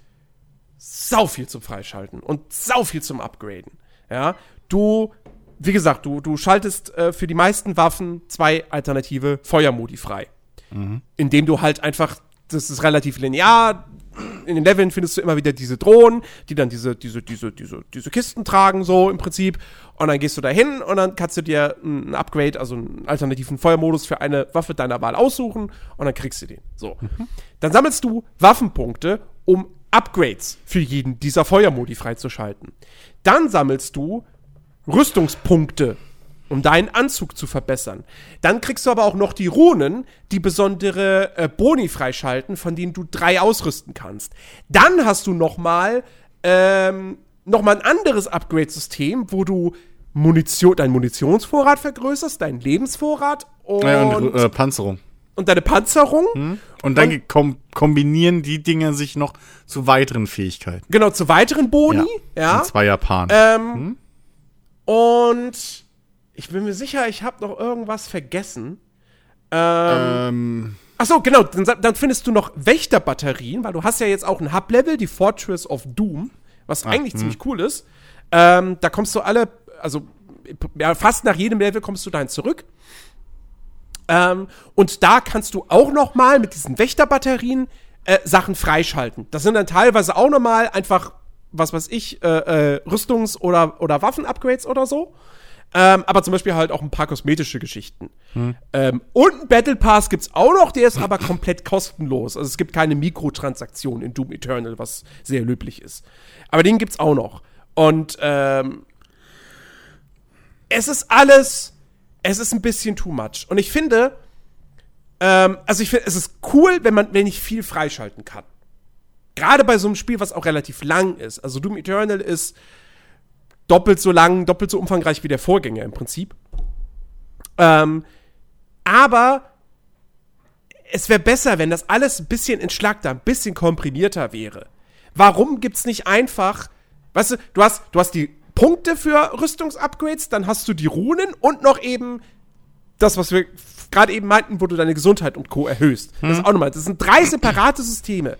sau viel zum Freischalten und sau viel zum Upgraden. Ja, du, wie gesagt, du, du schaltest äh, für die meisten Waffen zwei alternative Feuermodi frei. Indem du halt einfach das ist relativ linear. In den Leveln findest du immer wieder diese Drohnen, die dann diese, diese, diese, diese, diese Kisten tragen, so im Prinzip. Und dann gehst du da hin und dann kannst du dir ein Upgrade, also einen alternativen Feuermodus für eine Waffe deiner Wahl aussuchen und dann kriegst du den. So. Mhm. Dann sammelst du Waffenpunkte, um Upgrades für jeden dieser Feuermodi freizuschalten. Dann sammelst du Rüstungspunkte um deinen Anzug zu verbessern. Dann kriegst du aber auch noch die Runen, die besondere äh, Boni freischalten, von denen du drei ausrüsten kannst. Dann hast du noch mal ähm, noch mal ein anderes Upgrade-System, wo du Munition, deinen Munitionsvorrat vergrößerst, deinen Lebensvorrat und, ja, und äh, Panzerung. Und deine Panzerung. Hm. Und dann und, kom kombinieren die Dinge sich noch zu weiteren Fähigkeiten. Genau, zu weiteren Boni. Ja. ja. zwei Japaner. Ähm, hm? Und ich bin mir sicher, ich habe noch irgendwas vergessen. Ähm. ähm. Achso, genau. Dann, dann, findest du noch Wächterbatterien, weil du hast ja jetzt auch ein Hub-Level, die Fortress of Doom, was Ach, eigentlich mh. ziemlich cool ist. Ähm, da kommst du alle, also ja, fast nach jedem Level kommst du dahin zurück. Ähm, und da kannst du auch noch mal mit diesen Wächterbatterien äh, Sachen freischalten. Das sind dann teilweise auch noch mal einfach, was weiß ich, äh, äh, Rüstungs- oder, oder Waffen-Upgrades oder so. Ähm, aber zum Beispiel halt auch ein paar kosmetische Geschichten. Hm. Ähm, und ein Battle Pass gibt's auch noch, der ist aber komplett kostenlos. Also es gibt keine Mikrotransaktionen in Doom Eternal, was sehr löblich ist. Aber den gibt's auch noch. Und ähm, es ist alles, es ist ein bisschen too much. Und ich finde, ähm, also ich finde, es ist cool, wenn man, wenn ich viel freischalten kann. Gerade bei so einem Spiel, was auch relativ lang ist. Also Doom Eternal ist doppelt so lang, doppelt so umfangreich wie der Vorgänger im Prinzip. Ähm, aber es wäre besser, wenn das alles ein bisschen entschlagter, ein bisschen komprimierter wäre. Warum gibt's nicht einfach, weißt du, du hast, du hast die Punkte für Rüstungsupgrades, dann hast du die Runen und noch eben das, was wir gerade eben meinten, wo du deine Gesundheit und Co. erhöhst. Hm. Das ist auch nochmal, das sind drei separate Systeme.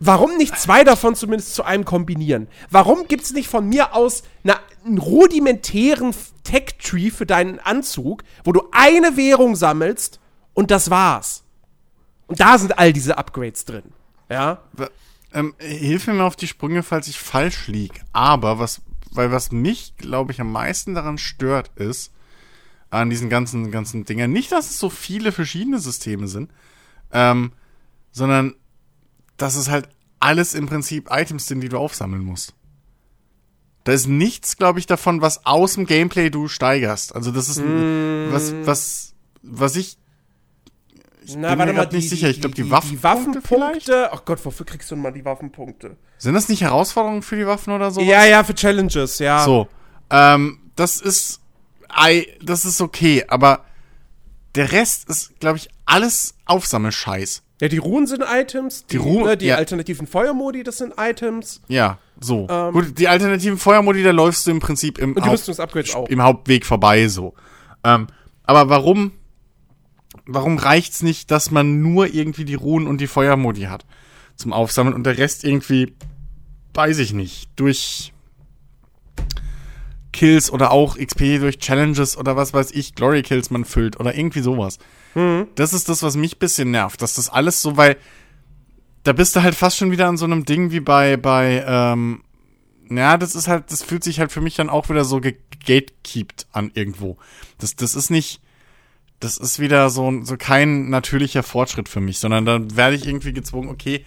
Warum nicht zwei davon zumindest zu einem kombinieren? Warum gibt es nicht von mir aus eine, einen rudimentären Tech-Tree für deinen Anzug, wo du eine Währung sammelst und das war's? Und da sind all diese Upgrades drin. Ja? Ähm, hilf mir auf die Sprünge, falls ich falsch lieg. Aber was, weil was mich, glaube ich, am meisten daran stört, ist, an diesen ganzen, ganzen Dingern, nicht, dass es so viele verschiedene Systeme sind, ähm, sondern dass es halt alles im Prinzip Items sind, die du aufsammeln musst. Da ist nichts, glaube ich, davon, was aus dem Gameplay du steigerst. Also das ist mm. was, was, was ich. Ich Na, bin mir gerade nicht sicher. Ich glaube, die, die, Waffenpunkte. Die Waffenpunkte. Ach Gott, wofür kriegst du denn mal die Waffenpunkte? Sind das nicht Herausforderungen für die Waffen oder so? Ja, ja, für Challenges, ja. So. Ähm, das ist. Das ist okay, aber der Rest ist, glaube ich, alles Aufsammelscheiß. Ja, die Ruhen sind Items, die, die, Ruhen, ne, die ja. alternativen Feuermodi, das sind Items. Ja, so. Ähm, Gut, die alternativen Feuermodi, da läufst du im Prinzip im, auch. im Hauptweg vorbei, so. Ähm, aber warum, warum reicht's nicht, dass man nur irgendwie die Ruhen und die Feuermodi hat zum Aufsammeln und der Rest irgendwie, weiß ich nicht, durch Kills oder auch XP durch Challenges oder was weiß ich, Glory Kills man füllt oder irgendwie sowas. Mhm. Das ist das, was mich ein bisschen nervt, dass das alles so, weil da bist du halt fast schon wieder an so einem Ding wie bei, bei, ähm, ja, das ist halt, das fühlt sich halt für mich dann auch wieder so gegatekeept an irgendwo. Das, das ist nicht, das ist wieder so, so kein natürlicher Fortschritt für mich, sondern dann werde ich irgendwie gezwungen, okay,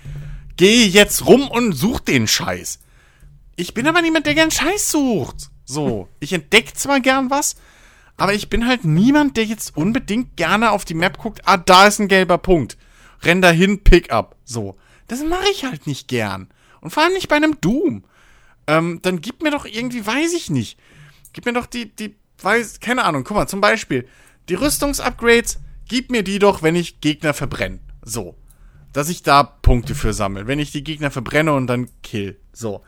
geh jetzt rum und such den Scheiß. Ich bin aber niemand, der gern Scheiß sucht. So, ich entdecke zwar gern was, aber ich bin halt niemand, der jetzt unbedingt gerne auf die Map guckt, ah, da ist ein gelber Punkt. Renn dahin, pick up. So. Das mache ich halt nicht gern. Und vor allem nicht bei einem Doom. Ähm, dann gib mir doch irgendwie, weiß ich nicht. Gib mir doch die, die, weiß, keine Ahnung, guck mal, zum Beispiel, die Rüstungsupgrades, gib mir die doch, wenn ich Gegner verbrenne. So. Dass ich da Punkte für sammle. Wenn ich die Gegner verbrenne und dann kill. So.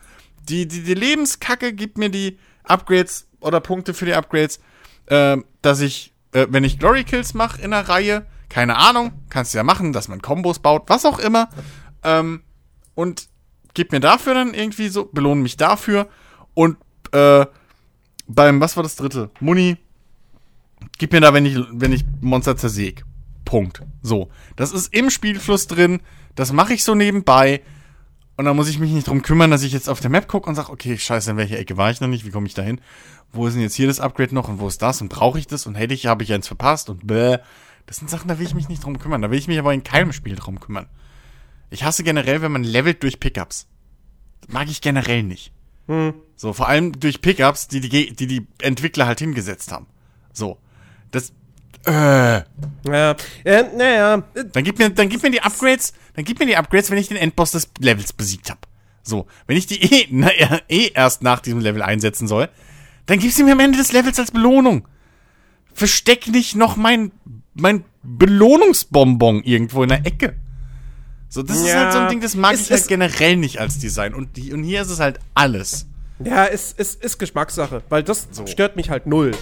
Die, die, die Lebenskacke gibt mir die Upgrades oder Punkte für die Upgrades äh, dass ich, äh, wenn ich Glory Kills mache in einer Reihe, keine Ahnung, kannst du ja machen, dass man Kombos baut, was auch immer. Ähm, und gib mir dafür dann irgendwie so, belohne mich dafür. Und äh, beim, was war das dritte? Muni, gib mir da, wenn ich, wenn ich Monster zersäg. Punkt. So. Das ist im Spielfluss drin. Das mache ich so nebenbei. Und dann muss ich mich nicht drum kümmern, dass ich jetzt auf der Map gucke und sage, okay, scheiße, in welcher Ecke war ich noch nicht? Wie komme ich da hin? Wo ist denn jetzt hier das Upgrade noch und wo ist das? Und brauche ich das? Und hätte ich, habe ich eins verpasst und bäh. Das sind Sachen, da will ich mich nicht drum kümmern. Da will ich mich aber in keinem Spiel drum kümmern. Ich hasse generell, wenn man levelt durch Pickups. Das mag ich generell nicht. Hm. So, vor allem durch Pickups, die die, die die Entwickler halt hingesetzt haben. So. Das, äh. Ja, äh, naja. Dann gib mir, dann gib mir die Upgrades, dann gib mir die Upgrades, wenn ich den Endboss des Levels besiegt habe. So, wenn ich die eh, na, eh erst nach diesem Level einsetzen soll, dann gib sie mir am Ende des Levels als Belohnung. Versteck nicht noch mein, mein Belohnungsbonbon irgendwo in der Ecke. So, das ist Ja, halt so ein Ding, das mag es ich halt ist- generell nicht als Design. Und, die, und hier ist es halt alles. Ja, es ist, ist Geschmackssache, weil das stört mich halt null.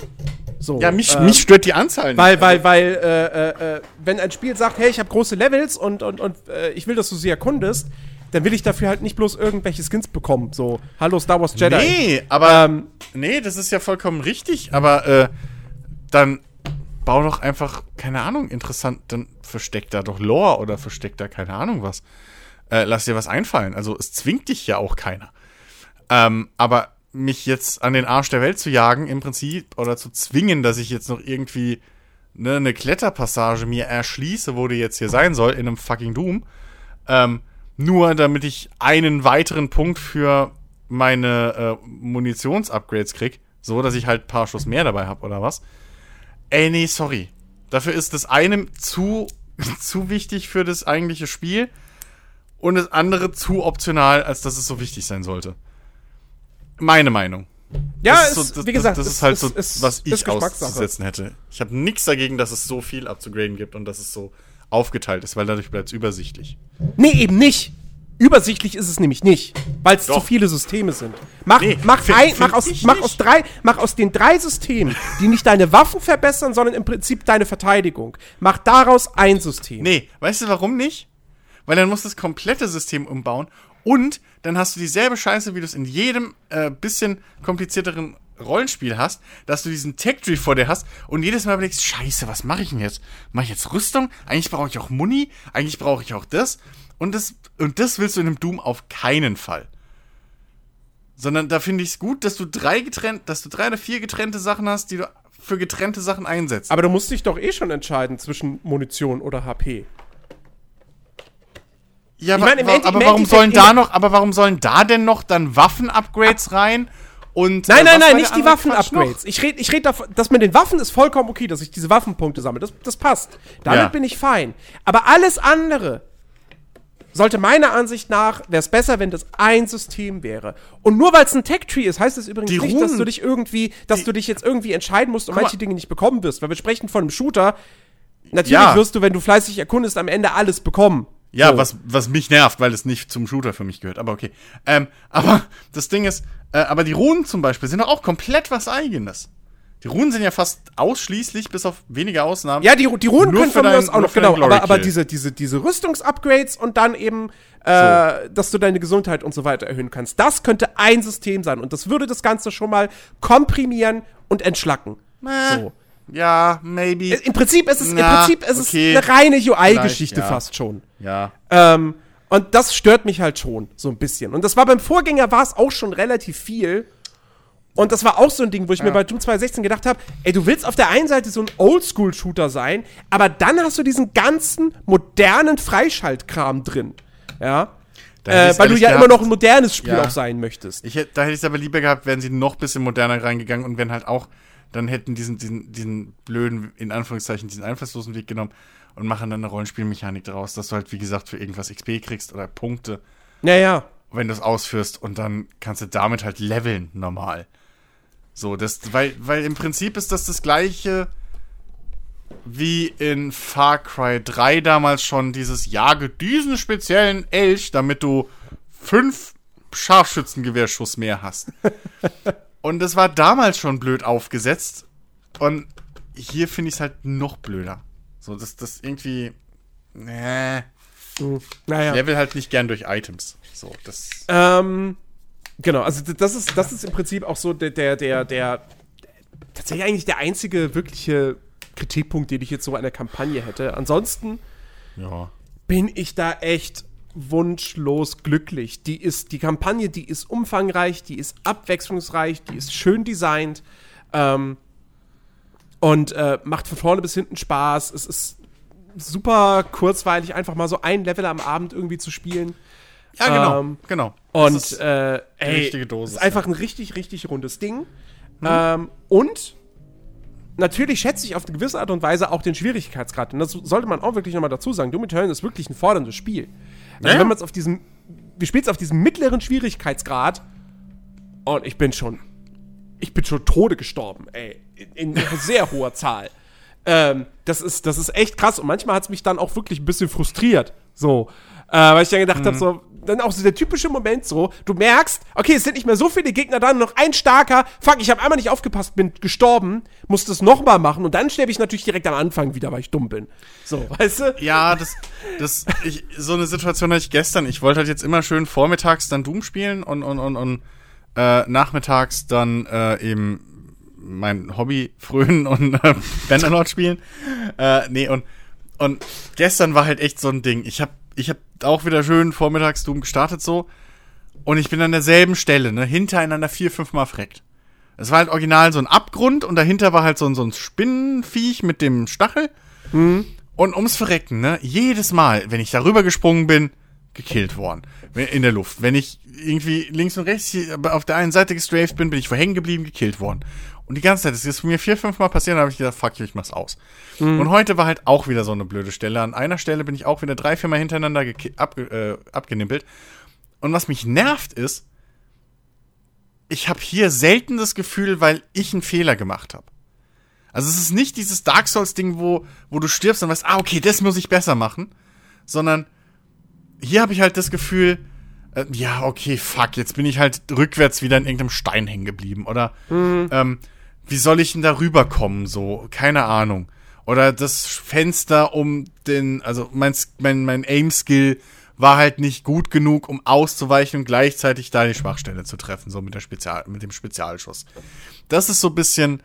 So, Ja, mich, ähm, mich stört die Anzahl nicht. Weil, weil, weil, äh, äh, äh, wenn ein Spiel sagt, hey, ich habe große Levels und, und, und äh, ich will, dass du sie erkundest, dann will ich dafür halt nicht bloß irgendwelche Skins bekommen. So, hallo Star Wars Jedi. Nee, aber Ähm, nee, das ist ja vollkommen richtig, aber äh, dann bau doch einfach, keine Ahnung, interessant, dann versteckt da doch Lore oder versteckt da keine Ahnung was. Äh, lass dir was einfallen. Also es zwingt dich ja auch keiner. Ähm, aber mich jetzt an den Arsch der Welt zu jagen, im Prinzip, oder zu zwingen, dass ich jetzt noch irgendwie ne, eine Kletterpassage mir erschließe, wo die jetzt hier sein soll, in einem fucking Doom, ähm, nur damit ich einen weiteren Punkt für meine äh, Munitionsupgrades krieg, so dass ich halt ein paar Schuss mehr dabei habe oder was. Ey, nee, sorry. Dafür ist das eine zu, zu wichtig für das eigentliche Spiel und das andere zu optional, als dass es so wichtig sein sollte. Meine Meinung. ja, das ist, ist so, das, wie gesagt, das es- ist halt so, es- was ich ist auszusetzen hätte. Ich habe nichts dagegen, dass es so viel abzugraden gibt und dass es so aufgeteilt ist, weil dadurch bleibt es übersichtlich. Nee, eben nicht. Übersichtlich ist es nämlich nicht, weil es zu viele Systeme sind. Mach, Nee, mach, find- ein, find mach, aus, mach, aus drei, mach aus den drei Systemen, die nicht deine Waffen verbessern, sondern im Prinzip deine Verteidigung. Mach daraus ein System. Nee, weißt du warum nicht? Weil dann musst du das komplette System umbauen und dann hast du dieselbe Scheiße, wie du es in jedem äh, bisschen komplizierteren Rollenspiel hast, dass du diesen Tech-Tree vor dir hast und jedes Mal überlegst, scheiße, was mache ich denn jetzt? Mache ich jetzt Rüstung? Eigentlich brauche ich auch Muni, eigentlich brauche ich auch das. Und das, und das willst du in einem Doom auf keinen Fall. Sondern da finde ich es gut, dass du drei getrennt, dass du drei oder vier getrennte Sachen hast, die du für getrennte Sachen einsetzt. Aber du musst dich doch eh schon entscheiden zwischen Munition oder HP. Ja, Ich meine, im aber im warum sollen da noch, aber warum sollen da denn noch dann Waffen-Upgrades rein? Und Nein, äh, nein, nein, nicht die Waffen-Upgrades. Ich rede ich red davon, das mit den Waffen ist vollkommen okay, dass ich diese Waffenpunkte sammle. Das, das passt. Damit Ja. bin ich fein. Aber alles andere sollte meiner Ansicht nach, wäre es besser, wenn das ein System wäre. Und nur weil es ein Tech-Tree ist, heißt es übrigens Die nicht, dass Runen- du dich irgendwie, dass die- du dich jetzt irgendwie entscheiden musst und manche Dinge nicht bekommen wirst. Weil wir sprechen von einem Shooter. Natürlich Ja. wirst du, wenn du fleißig erkundest, am Ende alles bekommen. Ja, So. was, was mich nervt, weil es nicht zum Shooter für mich gehört. Aber okay. Ähm, aber das Ding ist, äh, aber die Runen zum Beispiel sind doch auch komplett was Eigenes. Die Runen sind ja fast ausschließlich, bis auf wenige Ausnahmen. Ja, die, die Runen können für von mir aus auch noch, genau. Aber, aber diese, diese, diese Rüstungsupgrades und dann eben, äh, dass du deine Gesundheit und so weiter erhöhen kannst. Das könnte ein System sein. Und das würde das Ganze schon mal komprimieren und entschlacken. Äh, So. Ja, maybe. Im Prinzip ist es, Na, im Prinzip ist okay. es eine reine UI-Geschichte ja. fast schon. Ja. Ähm, und das stört mich halt schon so ein bisschen. Und das war beim Vorgänger war es auch schon relativ viel. Und das war auch so ein Ding, wo ich mir bei Doom 2016 gedacht habe, ey, du willst auf der einen Seite so ein Oldschool-Shooter sein, aber dann hast du diesen ganzen modernen Freischaltkram drin. Ja. Äh, weil du ja immer gehabt- noch ein modernes Spiel Ja. auch sein möchtest. Ich da hätte ich es aber lieber gehabt, wären sie noch ein bisschen moderner reingegangen und wären halt auch, dann hätten diesen, diesen, diesen blöden, in Anführungszeichen, diesen einflusslosen Weg genommen und machen dann eine Rollenspielmechanik draus, dass du halt, wie gesagt, für irgendwas XP kriegst oder Punkte, Ja, ja. wenn du es ausführst und dann kannst du damit halt leveln, normal. So, das, weil, weil im Prinzip ist das das gleiche wie in Far Cry 3 damals schon dieses Jage diesen speziellen Elch, damit du fünf Scharfschützengewehrschuss mehr hast. und das war damals schon blöd aufgesetzt. Und hier finde ich es halt noch blöder. So, dass das irgendwie. Nee. Naja. Level halt nicht gern durch Items. So, das. Ähm, genau, also das ist, das ist im Prinzip auch so der, der, der, der tatsächlich eigentlich der einzige wirkliche Kritikpunkt, den ich jetzt so an der Kampagne hätte. Ansonsten Ja. bin ich da echt wunschlos glücklich. Die ist, die Kampagne, die ist umfangreich, die ist abwechslungsreich, die ist schön designt ähm, und äh, macht von vorne bis hinten Spaß. Es ist super kurzweilig, einfach mal so ein Level am Abend irgendwie zu spielen. Ja, genau. Ähm, genau. Und Das ist äh, ey, richtige Dosis, ist einfach ein richtig, richtig rundes Ding. Ähm, und natürlich schätze ich auf eine gewisse Art und Weise auch den Schwierigkeitsgrad. Und das sollte man auch wirklich nochmal dazu sagen. Doom Eternal ist wirklich ein forderndes Spiel. Also Ja, ja. wenn man es auf diesem, wir spielen es auf diesem mittleren Schwierigkeitsgrad und ich bin schon, ich bin schon Tode gestorben, ey. In, in sehr hoher Zahl. Ähm, das ist, das ist echt krass und manchmal hat es mich dann auch wirklich ein bisschen frustriert. So. Äh, weil ich dann gedacht habe, so, dann auch so der typische Moment so, du merkst, okay, es sind nicht mehr so viele Gegner da, noch ein starker, fuck, ich habe einmal nicht aufgepasst, bin gestorben, muss das nochmal machen und dann sterbe ich natürlich direkt am Anfang wieder, weil ich dumm bin. So, weißt du? Ja, das, das, ich, so eine Situation hatte ich gestern. Ich wollte halt jetzt immer schön vormittags dann Doom spielen und, und, und, und äh, nachmittags dann äh, eben mein Hobby frönen und äh, Bannerlord spielen. Äh, nee, und, und gestern war halt echt so ein Ding. Ich hab, ich hab auch wieder schön vormittags Doom gestartet so und ich bin an derselben Stelle, ne, hintereinander vier, fünf Mal verreckt. Es war halt original so ein Abgrund und dahinter war halt so ein, so ein Spinnenviech mit dem Stachel. Und ums Verrecken, ne? Jedes Mal, wenn ich darüber gesprungen bin, gekillt worden. In der Luft. Wenn ich irgendwie links und rechts hier auf der einen Seite gestrafed bin, bin ich vorhängen geblieben, gekillt worden. Und die ganze Zeit, das ist mir vier, fünf Mal passiert, dann habe ich gedacht, fuck you, ich mach's aus. Und heute war halt auch wieder so eine blöde Stelle. An einer Stelle bin ich auch wieder drei, vier Mal hintereinander abge äh, abgenippelt. Und was mich nervt ist, ich habe hier selten das Gefühl, weil ich einen Fehler gemacht habe. Also es ist nicht dieses Dark Souls-Ding, wo, wo du stirbst und weißt, ah, okay, das muss ich besser machen. Sondern hier habe ich halt das Gefühl, äh, ja, okay, fuck, jetzt bin ich halt rückwärts wieder in irgendeinem Stein hängen geblieben. Oder ähm, wie soll ich denn da rüberkommen? So, keine Ahnung. Oder das Fenster um den, also mein, mein, mein Aim-Skill war halt nicht gut genug, um auszuweichen und gleichzeitig da die Schwachstelle zu treffen, so mit, der Spezial, mit dem Spezialschuss. Das ist so ein bisschen,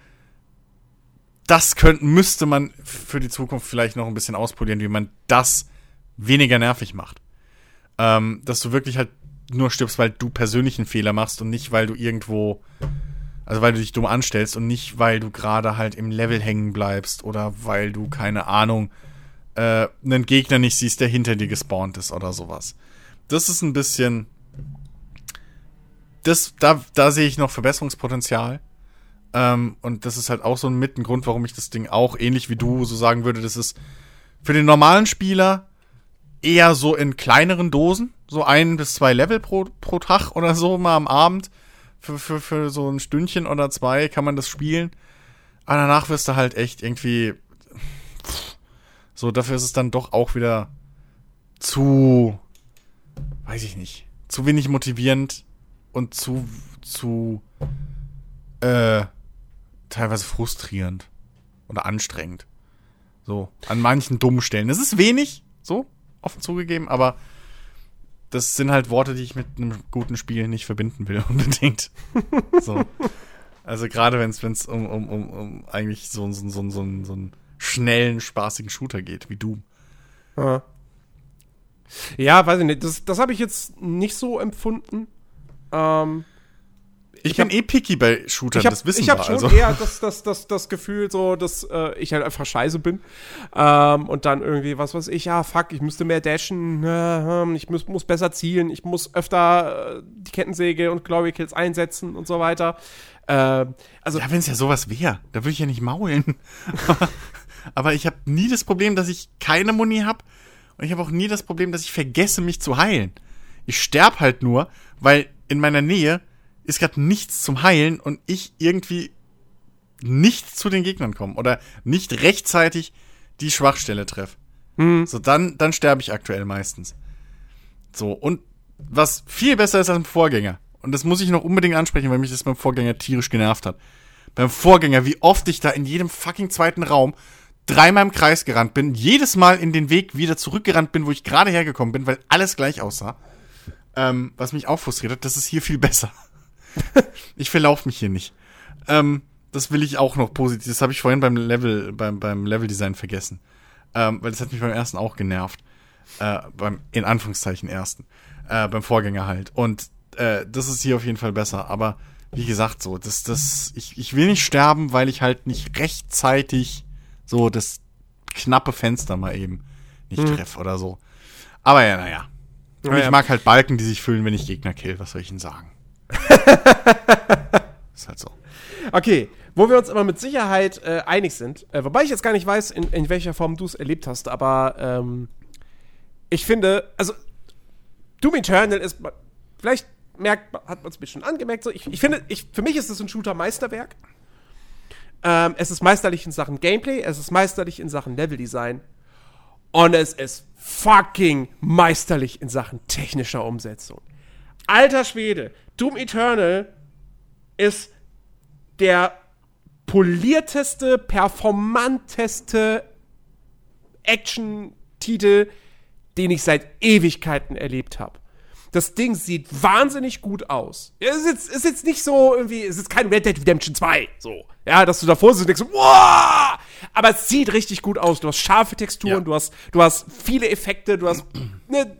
das könnte, müsste man für die Zukunft vielleicht noch ein bisschen auspolieren, wie man das weniger nervig macht. Ähm, dass du wirklich halt nur stirbst, weil du persönlich einen Fehler machst und nicht, weil du irgendwo, also weil du dich dumm anstellst und nicht, weil du gerade halt im Level hängen bleibst oder weil du, keine Ahnung, äh, einen Gegner nicht siehst, der hinter dir gespawnt ist oder sowas. Das ist ein bisschen, das, da, da sehe ich noch Verbesserungspotenzial. Ähm, und das ist halt auch so ein mit ein Grund, warum ich das Ding auch ähnlich wie du so sagen würde, das ist für den normalen Spieler eher so in kleineren Dosen, so ein bis zwei Level pro, pro Tag oder so mal am Abend. Für, für, für so ein Stündchen oder zwei kann man das spielen. Aber danach wirst du halt echt irgendwie. So, dafür ist es dann doch auch wieder zu. Weiß ich nicht. Zu wenig motivierend und zu. zu. äh. teilweise frustrierend. Oder anstrengend. So, an manchen dummen Stellen. Es ist wenig, so, offen zugegeben, aber das sind halt Worte, die ich mit einem guten Spiel nicht verbinden will, unbedingt. so. Also gerade wenn es um, um, um, um eigentlich so, so, so, so, so einen schnellen, spaßigen Shooter geht, wie Doom. Ja. Ja, weiß ich nicht. Das, das habe ich jetzt nicht so empfunden. Ähm, Ich, Ich bin hab- eh picky bei Shootern, ich habe das wissen ich hab wir. schon Also. eher das, das, das, das Gefühl, so, dass äh, ich halt einfach scheiße bin. Ähm, und dann irgendwie, was weiß ich, ja, fuck, ich müsste mehr dashen, äh, ich muss, muss besser zielen, ich muss öfter äh, die Kettensäge und Glory Kills einsetzen und so weiter. Ähm, also, Ja, wenn es ja sowas wäre, da würde ich ja nicht maulen. aber, aber ich habe nie das Problem, dass ich keine Muni habe. Und ich habe auch nie das Problem, dass ich vergesse, mich zu heilen. Ich sterb halt nur, weil in meiner Nähe ist gerade nichts zum Heilen und ich irgendwie nicht zu den Gegnern komme oder nicht rechtzeitig die Schwachstelle treffe. So, dann, dann sterbe ich aktuell meistens. So, und was viel besser ist als ein Vorgänger, und das muss ich noch unbedingt ansprechen, weil mich das beim Vorgänger tierisch genervt hat. Beim Vorgänger, wie oft ich da in jedem fucking zweiten Raum dreimal im Kreis gerannt bin, jedes Mal in den Weg wieder zurückgerannt bin, wo ich gerade hergekommen bin, weil alles gleich aussah. Ähm, was mich auch frustriert hat, das ist hier viel besser. ich verlaufe mich hier nicht. Ähm, das will ich auch noch positiv. Das habe ich vorhin beim Level, beim, beim Leveldesign vergessen. Ähm, weil das hat mich beim ersten auch genervt. Äh, beim, in Anführungszeichen ersten. Äh, beim Vorgänger halt. Und äh, das ist hier auf jeden Fall besser. Aber wie gesagt, so, das, das, ich, ich will nicht sterben, weil ich halt nicht rechtzeitig so das knappe Fenster mal eben nicht Hm. treffe oder so. Aber ja, naja. Und ich mag halt Balken, die sich füllen, wenn ich Gegner kill. Was soll ich Ihnen sagen? ist halt so. Okay, wo wir uns aber mit Sicherheit äh, einig sind, äh, wobei ich jetzt gar nicht weiß, in, in welcher Form du es erlebt hast, aber ähm, ich finde, also Doom Eternal ist, vielleicht merkt, hat man es ein bisschen angemerkt, so, ich, ich finde, ich, für mich ist es ein Shooter-Meisterwerk. Ähm, es ist meisterlich in Sachen Gameplay, es ist meisterlich in Sachen Leveldesign und es ist fucking meisterlich in Sachen technischer Umsetzung. Alter Schwede, Doom Eternal ist der polierteste, performanteste Action-Titel, den ich seit Ewigkeiten erlebt habe. Das Ding sieht wahnsinnig gut aus. Es ist jetzt, ist jetzt nicht so irgendwie, es ist kein Red Dead Redemption 2, so. Ja, dass du davor sitzt und denkst, wow! Aber es sieht richtig gut aus. Du hast scharfe Texturen, Ja. du hast, du hast viele Effekte, du hast, ne,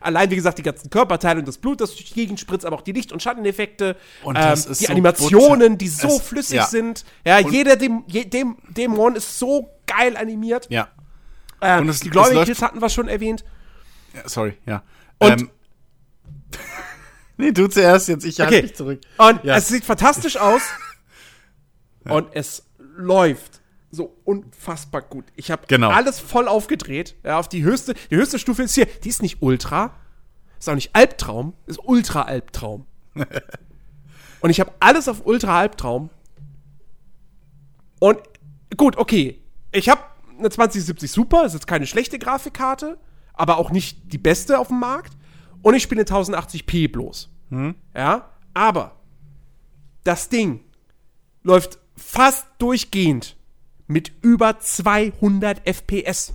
allein wie gesagt, die ganzen Körperteile und das Blut, das durch die Gegend spritzt, aber auch die Licht- und Schatteneffekte, Und ähm, die so Animationen, die so es- flüssig ja. sind. Ja, jeder Däm je, Däm Dämon ist so geil animiert. Ja. Ähm, Und es- die Kills hatten wir schon erwähnt. ja sorry, ja. Und- ähm, nee, du zuerst jetzt, ich halte Okay. mich zurück. Und Ja. es sieht fantastisch aus. Und es läuft so unfassbar gut. Ich habe Genau. alles voll aufgedreht. Ja, auf die höchste, die höchste Stufe ist hier. Die ist nicht Ultra, ist auch nicht Albtraum, ist Ultra Albtraum. und ich habe alles auf Ultra Albtraum. Und gut, okay. Ich habe eine 2070 Super, ist jetzt keine schlechte Grafikkarte, aber auch nicht die beste auf dem Markt. Und ich spiele eine 1080p bloß. Ja, aber das Ding läuft fast durchgehend mit über 200 FPS.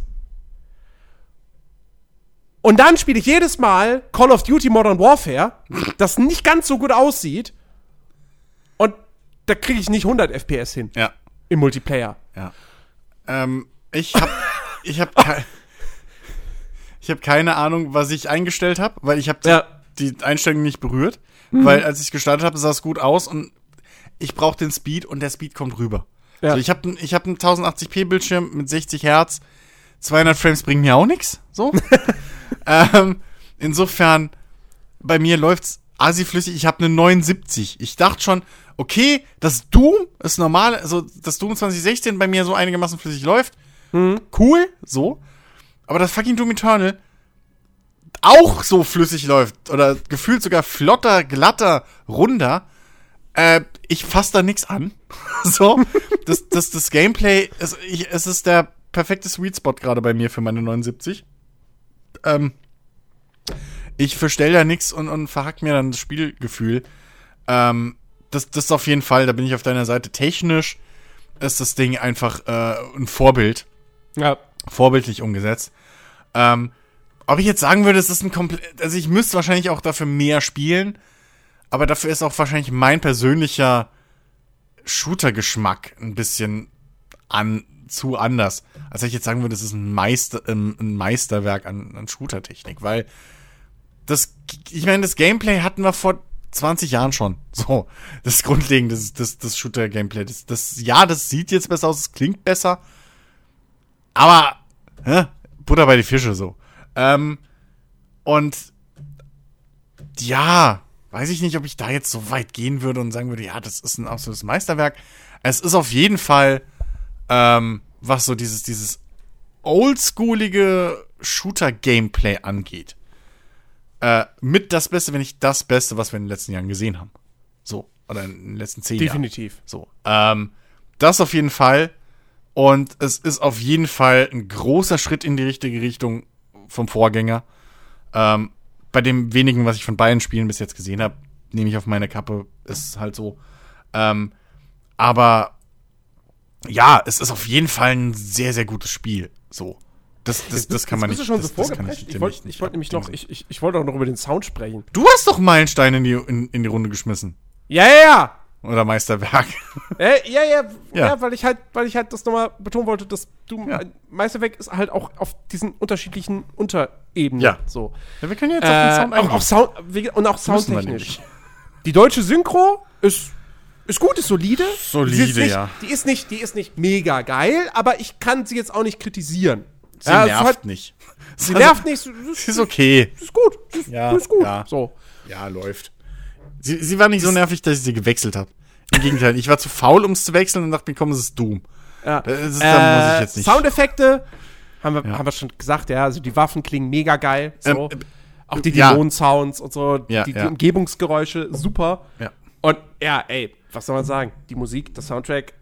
Und dann spiele ich jedes Mal Call of Duty Modern Warfare, das nicht ganz so gut aussieht. Und da kriege ich nicht 100 FPS hin Ja. im Multiplayer. Ja. Ähm, ich hab, ich hab, kei ich hab keine Ahnung, was ich eingestellt habe, weil ich habe Ja. die Einstellung nicht berührt, weil als ich gestartet habe, sah es gut aus und ich brauche den Speed und der Speed kommt rüber. Ja. Also ich habe ich hab einen 1080p Bildschirm mit 60 Hertz, 200 Frames bringen mir auch nichts, so. ähm, insofern bei mir läuft's assi-flüssig. Ich habe eine 79. Ich dachte schon, okay, das Doom ist normal, also das Doom 2016 bei mir so einigermaßen flüssig läuft. Cool, so. Aber das fucking Doom Eternal auch so flüssig läuft oder gefühlt sogar flotter, glatter, runder. Äh, ich fass da nix an. so. Das, das, das Gameplay, es, ich, es ist der perfekte Sweet Spot gerade bei mir für meine 79. Ähm, ich verstell da nix und, und verhack mir dann das Spielgefühl. Ähm, das, das ist auf jeden Fall, da bin ich auf deiner Seite. Technisch ist das Ding einfach äh, ein Vorbild. Ja. Vorbildlich umgesetzt. Ähm, ob ich jetzt sagen würde, es ist ein komplett. Also ich müsste wahrscheinlich auch dafür mehr spielen. Aber dafür ist auch wahrscheinlich mein persönlicher Shooter-Geschmack ein bisschen an, zu anders. Als ich jetzt sagen würde, es ist ein, Meister, ein Meisterwerk an, an Shooter-Technik. Weil das, ich meine, das Gameplay hatten wir vor 20 Jahren schon. So, das Grundlegende, das, das, das Shooter-Gameplay. Das, das, ja, das sieht jetzt besser aus, es klingt besser. Aber, hä? Butter bei die Fische so. Ähm, und ja, weiß ich nicht, ob ich da jetzt so weit gehen würde und sagen würde, ja, das ist ein absolutes Meisterwerk. Es ist auf jeden Fall, ähm, was so dieses, dieses oldschoolige Shooter-Gameplay angeht. Äh, mit das Beste, wenn nicht das Beste, was wir in den letzten Jahren gesehen haben. So. Oder in den letzten zehn Jahren. Definitiv. So. Ähm, das auf jeden Fall. Und es ist auf jeden Fall ein großer Schritt in die richtige Richtung vom Vorgänger. Ähm, bei dem wenigen, was ich von beiden Spielen bis jetzt gesehen habe, nehme ich auf meine Kappe, ist halt so. Ähm, aber ja, es ist auf jeden Fall ein sehr, sehr gutes Spiel. So. Das, das, das kann man nicht. schon das, so das kann? Ich dem wollte nicht wollt nämlich noch, ich, ich, ich wollte auch noch über den Sound sprechen. Du hast doch Meilensteine in die, in, in die Runde geschmissen. Ja, ja, ja. Oder Meisterwerk. Äh, ja, ja, ja, Ja. weil ich halt, weil ich halt das nochmal betonen wollte, dass du Ja. äh, Meisterwerk ist halt auch auf diesen unterschiedlichen Unterebenen. Ja. So. Ja, wir können jetzt Äh, auf den Sound auch, auch. Sound und auch soundtechnisch. Die deutsche Synchro ist ist gut, ist solide. Solide, ist nicht, ja. Die ist nicht, die ist nicht mega geil, aber ich kann sie jetzt auch nicht kritisieren. Sie Ja, nervt halt- nicht. Sie nervt nicht. Sie ist, ist okay. ist gut. Ist, Ja, ist gut. ja. So. Ja, läuft. Sie, sie war nicht so nervig, dass ich sie gewechselt habe. Im Gegenteil, ich war zu faul, um es zu wechseln und dachte mir, komm, es ist Doom. Ja. Das ist, da muss ich jetzt nicht. Äh, Soundeffekte haben wir, Ja. haben wir schon gesagt, ja. Also die Waffen klingen mega geil. So. Ähm, auch die ja. Dämonen-Sounds und so. Ja, die, die. Umgebungsgeräusche, super. Ja. Und ja, ey, was soll man sagen? Die Musik, der Soundtrack,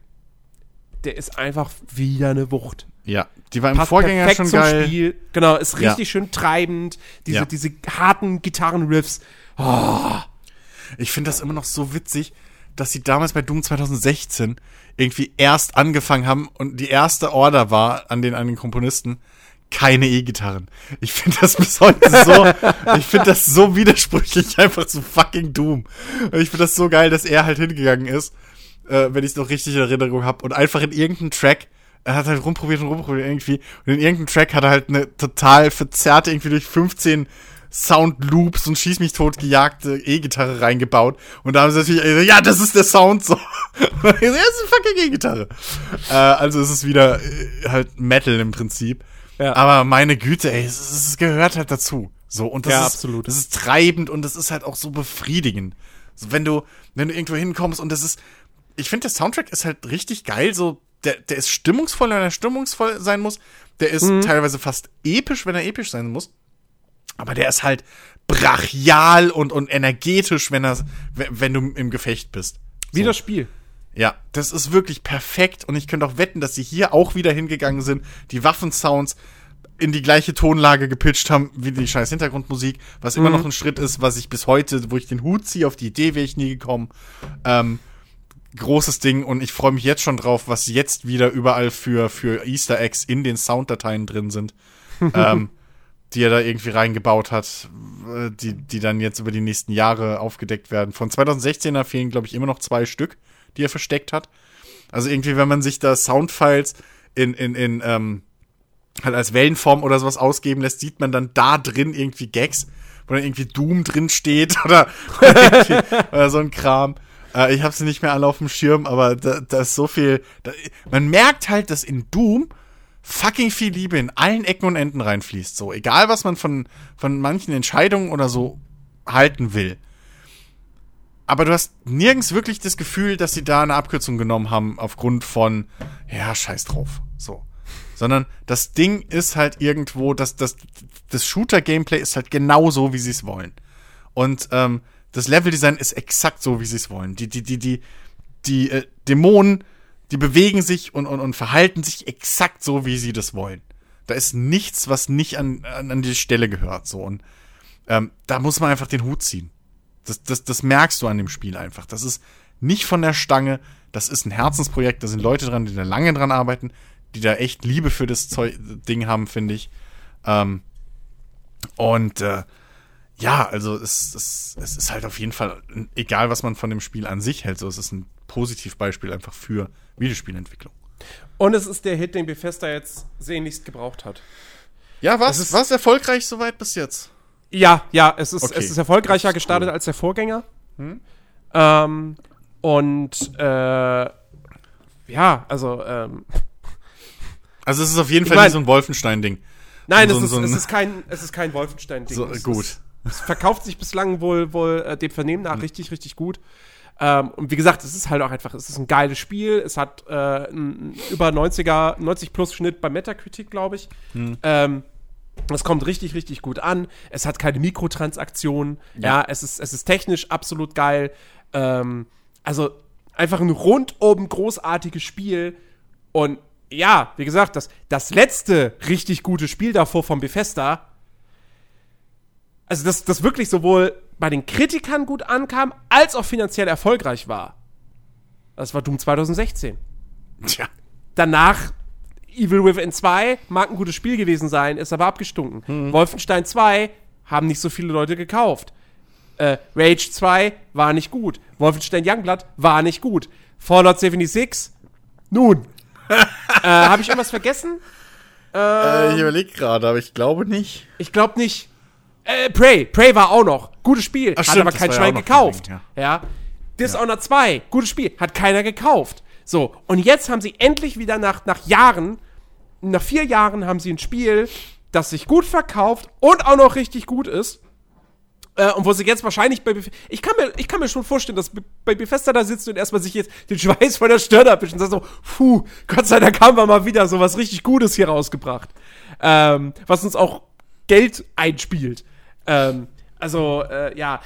der ist einfach wieder eine Wucht. Ja, die war im Passt Vorgänger schon zum geil. Spiel. Genau, ist richtig schön treibend. Diese, diese harten Gitarrenriffs. Ich finde das immer noch so witzig, dass sie damals bei Doom 2016 irgendwie erst angefangen haben und die erste Order war an den, an den Komponisten keine E-Gitarren. Ich finde das bis heute so, ich finde das so widersprüchlich einfach zu fucking Doom. Und ich finde das so geil, dass er halt hingegangen ist, äh, wenn ich es noch richtig in Erinnerung habe und einfach in irgendeinem Track er hat halt rumprobiert und rumprobiert irgendwie. Und in irgendeinem Track hat er halt eine total verzerrte, irgendwie durch 15 Soundloops und schieß mich tot gejagte E-Gitarre reingebaut. Und da haben sie natürlich, äh, ja, das ist der Sound so. Ja, das ist eine fucking E-Gitarre. Äh, also es ist wieder äh, halt Metal im Prinzip. Ja. Aber meine Güte, ey, es, es gehört halt dazu. So, und das Ja, ist, absolut. Das ist treibend und das ist halt auch so befriedigend. So, wenn du, wenn du irgendwo hinkommst und das ist, ich finde, der Soundtrack ist halt richtig geil, so, der, der ist stimmungsvoll, wenn er stimmungsvoll sein muss. Der ist Mhm. teilweise fast episch, wenn er episch sein muss. Aber der ist halt brachial und, und energetisch, wenn er, wenn, du im Gefecht bist. Wie das Spiel. Ja, das ist wirklich perfekt und ich könnte auch wetten, dass sie hier auch wieder hingegangen sind, die Waffensounds in die gleiche Tonlage gepitcht haben wie die scheiß Hintergrundmusik, was immer noch ein Schritt ist, was ich bis heute, wo ich den Hut ziehe, auf die Idee wäre ich nie gekommen. Ähm, großes Ding und ich freue mich jetzt schon drauf, was jetzt wieder überall für, für Easter Eggs in den Sounddateien drin sind, ähm, die er da irgendwie reingebaut hat, äh, die, die dann jetzt über die nächsten Jahre aufgedeckt werden. Von 2016er fehlen, glaube ich, immer noch zwei Stück, die er versteckt hat. Also irgendwie, wenn man sich da Soundfiles in, in, in, ähm, halt als Wellenform oder sowas ausgeben lässt, sieht man dann da drin irgendwie Gags, wo dann irgendwie Doom drin steht oder, oder, so ein Kram. Äh, ich habe sie nicht mehr alle auf dem Schirm, aber da, da ist so viel. Da, man merkt halt, dass in Doom fucking viel Liebe in allen Ecken und Enden reinfließt. So, egal was man von, von manchen Entscheidungen oder so halten will. Aber du hast nirgends wirklich das Gefühl, dass sie da eine Abkürzung genommen haben aufgrund von, ja, scheiß drauf. So. Sondern das Ding ist halt irgendwo, das, das, das Shooter-Gameplay ist halt genau so, wie sie es wollen. Und ähm, das Leveldesign ist exakt so, wie sie es wollen. Die, die, die, die, die äh, Dämonen, die bewegen sich und, und, und verhalten sich exakt so, wie sie das wollen. Da ist nichts, was nicht an, an, an die Stelle gehört. So. Und ähm, da muss man einfach den Hut ziehen. Das, das, das merkst du an dem Spiel einfach. Das ist nicht von der Stange. Das ist ein Herzensprojekt. Da sind Leute dran, die da lange dran arbeiten, die da echt Liebe für das Zeug, Ding haben, finde ich. Ähm, und äh, ja, also es, es, es ist halt auf jeden Fall, egal was man von dem Spiel an sich hält, so es ist ein Positivbeispiel einfach für Videospielentwicklung. Und es ist der Hit, den Bethesda jetzt sehnlichst gebraucht hat. Ja, was? Es ist- was erfolgreich soweit bis jetzt? Ja, ja, es ist, Okay. es ist erfolgreicher ist gestartet cool. als der Vorgänger. Ähm, und äh, ja, also ähm, Also es ist auf jeden Ich Fall mein- nicht so ein Wolfenstein-Ding. nein, So- es, ist, so ein- es ist kein, es ist kein Wolfenstein-Ding. So, es gut. Ist, es verkauft sich bislang wohl, wohl äh, dem Vernehmen nach richtig, richtig gut. Ähm, und wie gesagt, es ist halt auch einfach, es ist ein geiles Spiel. Es hat äh, einen über 90er, 90 plus Schnitt bei Metacritic, glaube ich. Ähm, es kommt richtig, richtig gut an. Es hat keine Mikrotransaktionen. Ja, es, ist, es ist technisch absolut geil. Ähm, also einfach ein rundum großartiges Spiel. Und ja, wie gesagt, das, das letzte richtig gute Spiel davor von Bethesda, also das, das wirklich sowohl bei den Kritikern gut ankam, als auch finanziell erfolgreich war. Das war Doom 2016. Tja. Danach Evil Within 2 mag ein gutes Spiel gewesen sein, ist aber abgestunken. Hm. Wolfenstein 2 haben nicht so viele Leute gekauft. Äh, Rage 2 war nicht gut. Wolfenstein Youngblood war nicht gut. Fallout 76, nun. äh, Habe ich irgendwas vergessen? Äh, ich überlege gerade, aber ich glaube nicht. Ich glaube nicht. Äh, Prey. Prey war auch noch. Gutes Spiel. Ach, hat stimmt, aber kein ja Schwein noch gekauft. Ding, ja. Dishonored 2. Gutes Spiel. Hat keiner gekauft. So. Und jetzt haben sie endlich wieder nach, nach Jahren, nach vier Jahren haben sie ein Spiel, das sich gut verkauft und auch noch richtig gut ist. Äh, und wo sie jetzt wahrscheinlich bei Bef ich kann mir ich kann mir schon vorstellen, dass Be- bei Bethesda da sitzt und erstmal sich jetzt den Schweiß von der Stirn abwischt und sagt so, puh, Gott sei Dank haben wir mal wieder so was richtig Gutes hier rausgebracht. Ähm, was uns auch Geld einspielt. Ähm, also, äh, ja,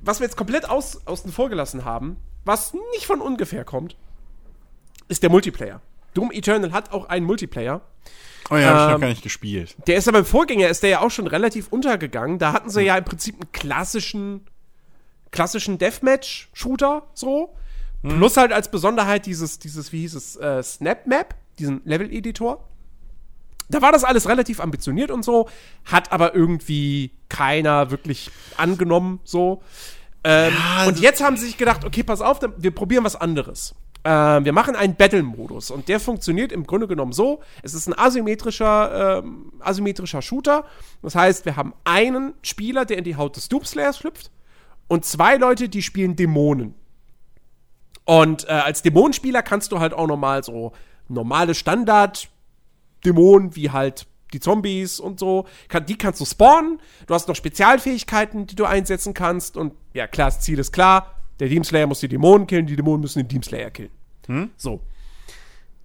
was wir jetzt komplett aus, außen vor gelassen haben, was nicht von ungefähr kommt, ist der Multiplayer. Doom Eternal hat auch einen Multiplayer. Oh ja, hab ich Ähm, noch gar nicht gespielt. Der ist ja beim Vorgänger, ist der ja auch schon relativ untergegangen. Da hatten sie ja im Prinzip einen klassischen, klassischen Deathmatch-Shooter, so. Plus halt als Besonderheit dieses, dieses, wie hieß es, äh, Snap Map, diesen Level-Editor. Da war das alles relativ ambitioniert und so, hat aber irgendwie keiner wirklich angenommen, so. Ähm, Ja, und also- jetzt haben sie sich gedacht, okay, pass auf, wir probieren was anderes. Ähm, wir machen einen Battle-Modus und der funktioniert im Grunde genommen so: Es ist ein asymmetrischer, ähm, asymmetrischer Shooter. Das heißt, wir haben einen Spieler, der in die Haut des Doomslayers schlüpft und zwei Leute, die spielen Dämonen. Und äh, als Dämonenspieler kannst du halt auch normal so normale Standard-Dämonen wie halt die Zombies und so, kann, die kannst du spawnen. Du hast noch Spezialfähigkeiten, die du einsetzen kannst. Und ja, klar, das Ziel ist klar. Der Demonslayer muss die Dämonen killen, die Dämonen müssen den Demonslayer killen. So.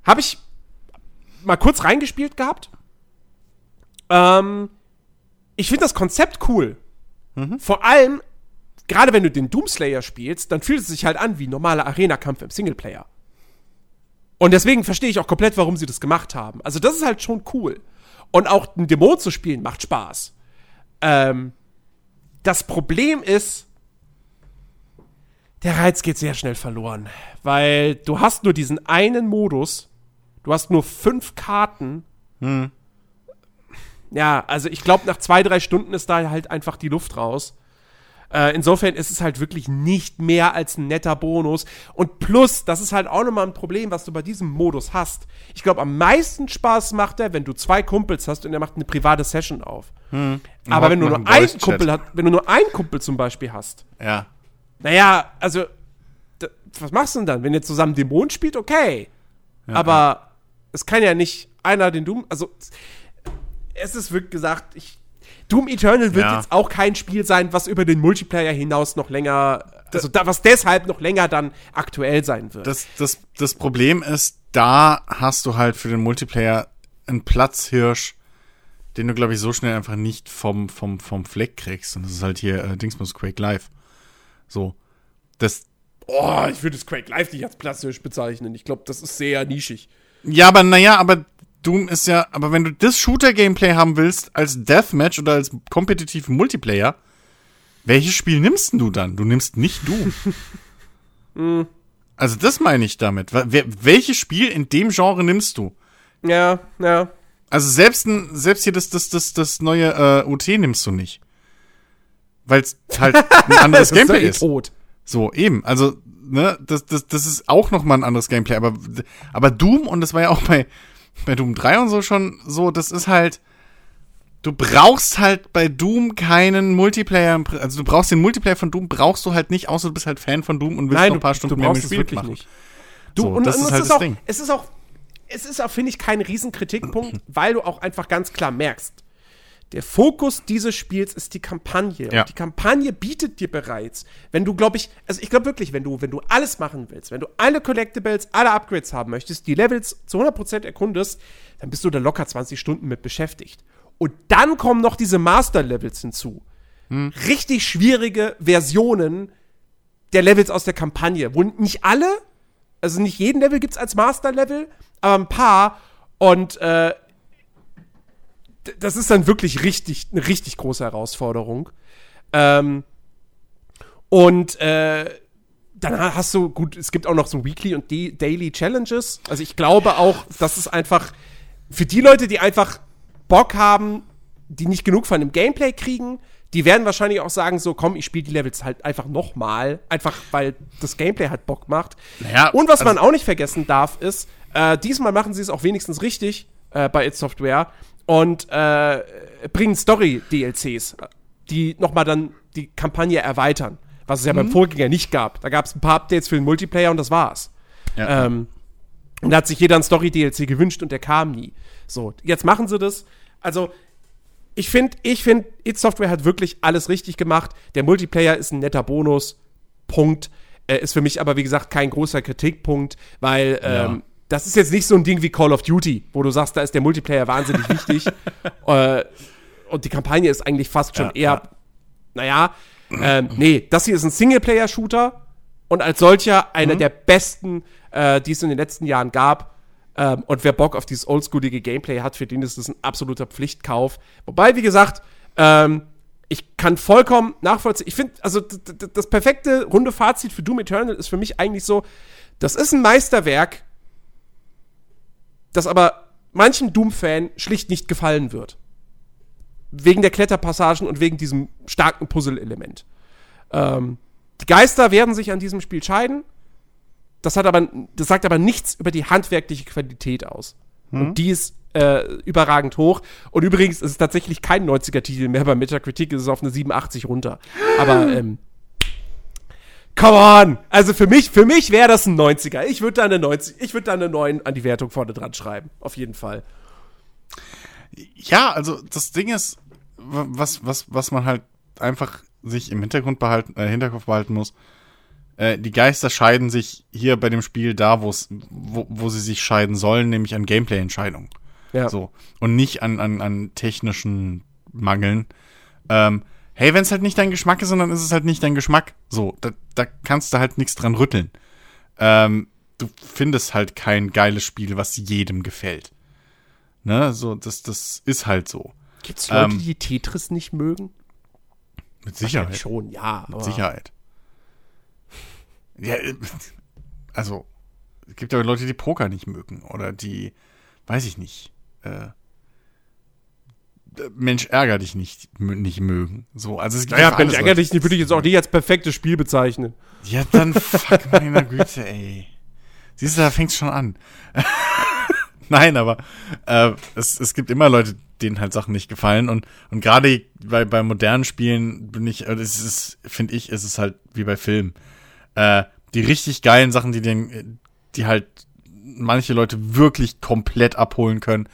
Habe ich mal kurz reingespielt gehabt. Ähm, ich finde das Konzept cool. Vor allem, gerade wenn du den Doomslayer spielst, dann fühlt es sich halt an wie normaler Arena-Kampf im Singleplayer. Und deswegen verstehe ich auch komplett, warum sie das gemacht haben. Also, das ist halt schon cool. Und auch einen Dämon zu spielen macht Spaß. Ähm, das Problem ist, der Reiz geht sehr schnell verloren. Weil du hast nur diesen einen Modus, du hast nur fünf Karten. Ja, also ich glaube, nach zwei, drei Stunden ist da halt einfach die Luft raus. Äh, insofern ist es halt wirklich nicht mehr als ein netter Bonus. Und plus, das ist halt auch nochmal ein Problem, was du bei diesem Modus hast. Ich glaube, am meisten Spaß macht er, wenn du zwei Kumpels hast und er macht eine private Session auf. Aber wenn du nur einen. Kumpel hast, wenn du nur einen Kumpel zum Beispiel hast, Ja. naja, also, was machst du denn dann? Wenn ihr zusammen Dämon spielt, okay. Aber es kann ja nicht einer den Doom, also, es ist wirklich gesagt, ich, Doom Eternal wird Ja. jetzt auch kein Spiel sein, was über den Multiplayer hinaus noch länger, also da, was deshalb noch länger dann aktuell sein wird. Das, das, das Problem ist, da hast du halt für den Multiplayer einen Platzhirsch, den du, glaube ich, so schnell einfach nicht vom, vom, vom Fleck kriegst. Und das ist halt hier äh, Dingsbums Quake Live. So. Das, oh, ich würde es Quake Live nicht als Platzhirsch bezeichnen. Ich glaube, das ist sehr nischig. ja, aber naja, aber Doom ist ja, aber wenn du das Shooter-Gameplay haben willst, als Deathmatch oder als kompetitiven Multiplayer, welches Spiel nimmst denn du dann? Du nimmst nicht Doom. also das meine ich damit. Wer- Welches Spiel in dem Genre nimmst du? Ja, ja. Also selbst, ein, selbst hier das, das, das, das neue äh, OT nimmst du nicht. Weil es halt ein anderes Gameplay ist. tot. So, eben. Also, ne, das, das, das ist auch noch mal ein anderes Gameplay. Aber, aber Doom, und das war ja auch bei, bei Doom 3 und so schon so, das ist halt. Du brauchst halt bei Doom keinen Multiplayer. Also du brauchst den Multiplayer von Doom, brauchst du halt nicht, außer du bist halt Fan von Doom und willst Nein, noch ein paar du, Stunden du mehr mit Spiel machen. nicht. Du, So, und, das und ist halt ist das auch, Ding. Es ist auch, es ist auch, finde ich, kein Riesenkritikpunkt, weil du auch einfach ganz klar merkst, der Fokus dieses Spiels ist die Kampagne. Ja. Und die Kampagne bietet dir bereits, wenn du, glaube ich, also ich glaube wirklich, wenn du, wenn du alles machen willst, wenn du alle Collectibles, alle Upgrades haben möchtest, die Levels zu 100% erkundest, dann bist du da locker 20 Stunden mit beschäftigt. Und dann kommen noch diese Master-Levels hinzu. Richtig schwierige Versionen der Levels aus der Kampagne, wo nicht alle, also nicht jeden Level gibt's als Master-Level, aber ein paar. Und äh, das ist dann wirklich richtig, eine richtig große Herausforderung. Ähm, und äh, dann ha- hast du, gut, es gibt auch noch so Weekly und D Daily Challenges. Also ich glaube auch, das ist einfach für die Leute, die einfach Bock haben, die nicht genug von dem Gameplay kriegen, Die werden wahrscheinlich auch sagen, so komm, ich spiele die Levels halt einfach nochmal, einfach weil das Gameplay halt Bock macht. Naja, Und was man also- auch nicht vergessen darf, ist, äh, diesmal machen sie es auch wenigstens richtig äh, bei It Software und äh, bringen Story-DLCs, die nochmal dann die Kampagne erweitern, was es ja Mhm. beim Vorgänger nicht gab. Da gab es ein paar Updates für den Multiplayer und das war's. Ja. Ähm, und da hat sich jeder ein Story-DLC gewünscht und der kam nie. So, jetzt machen sie das. Also, ich finde, ich finde, It Software hat wirklich alles richtig gemacht. Der Multiplayer ist ein netter Bonus. Punkt. Äh, ist für mich aber, wie gesagt, kein großer Kritikpunkt, weil ähm, das ist jetzt nicht so ein Ding wie Call of Duty, wo du sagst, da ist der Multiplayer wahnsinnig wichtig. Äh, und die Kampagne ist eigentlich fast schon Ja, eher, ja. naja, ähm, nee, das hier ist ein Singleplayer-Shooter und als solcher einer Mhm. der besten, äh, die es in den letzten Jahren gab. Ähm, und wer Bock auf dieses oldschoolige Gameplay hat, für den ist das ein absoluter Pflichtkauf. Wobei, wie gesagt, ähm, ich kann vollkommen nachvollziehen. Ich finde, also das perfekte runde Fazit für Doom Eternal ist für mich eigentlich so, das ist ein Meisterwerk, das aber manchem Doom-Fan schlicht nicht gefallen wird. Wegen der Kletterpassagen und wegen diesem starken Puzzle-Element. Ähm, die Geister werden sich an diesem Spiel scheiden. Das, hat aber, das sagt aber nichts über die handwerkliche Qualität aus. Und die ist äh, überragend hoch. Und übrigens ist es tatsächlich kein 90er-Titel mehr. Bei Metacritic ist es auf eine 87 runter. Aber, ähm, come on! Also für mich, für mich wäre das ein 90er. Ich würde da eine 90, ich würde da eine 9 an die Wertung vorne dran schreiben. Auf jeden Fall. Ja, also das Ding ist, wa- was, was, was man halt einfach sich im Hintergrund behalten, äh, Hinterkopf behalten muss, äh, die Geister scheiden sich hier bei dem Spiel da, wo, wo sie sich scheiden sollen, nämlich an Gameplay-Entscheidungen. Ja. So. Und nicht an, an, an technischen Mangeln. Ähm, hey, wenn es halt nicht dein Geschmack ist, dann ist es halt nicht dein Geschmack. So, da, da kannst du halt nichts dran rütteln. Ähm, du findest halt kein geiles Spiel, was jedem gefällt. Ne, so, das, das ist halt so. Gibt es Leute, Ähm, die Tetris nicht mögen? Mit Sicherheit. Schon, ja. Mit aber- Sicherheit. Ja, äh, also, es gibt ja Leute, die Poker nicht mögen oder die, weiß ich nicht, äh, Mensch ärger dich nicht, nicht mögen. So, also es gibt Naja, für wenn alles ich Leute. ärgerlich, würde ich jetzt auch nicht als perfektes Spiel bezeichnen. Ja, dann fuck meiner Güte, ey. Siehst du, da fängt's schon an. Nein, aber äh, es, es gibt immer Leute, denen halt Sachen nicht gefallen und und gerade bei bei modernen Spielen bin ich, äh, es ist, finde ich, ist es halt wie bei Filmen. Äh, die richtig geilen Sachen, die den, die halt manche Leute wirklich komplett abholen können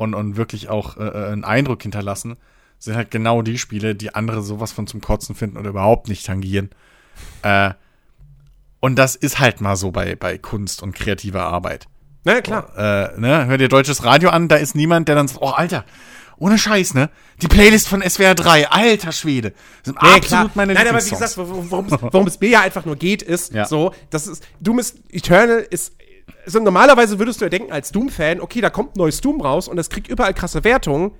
und und wirklich auch äh, äh, einen Eindruck hinterlassen, sind halt genau die Spiele, die andere sowas von zum Kotzen finden oder überhaupt nicht tangieren. Äh, und das ist halt mal so bei, bei Kunst und kreativer Arbeit. Na ja, klar. Äh, ne? Hör dir deutsches Radio an, da ist niemand, der dann sagt, oh, Alter, ohne Scheiß, ne? Die Playlist von SWR 3, alter Schwede. Das sind Nee, absolut meine Nein, aber wie gesagt, wor- worum es- mir ja einfach nur geht, ist Ja. so, das ist, Doom ist, Eternal ist, also normalerweise würdest du ja denken, als Doom-Fan, okay, da kommt ein neues Doom raus und das kriegt überall krasse Wertungen.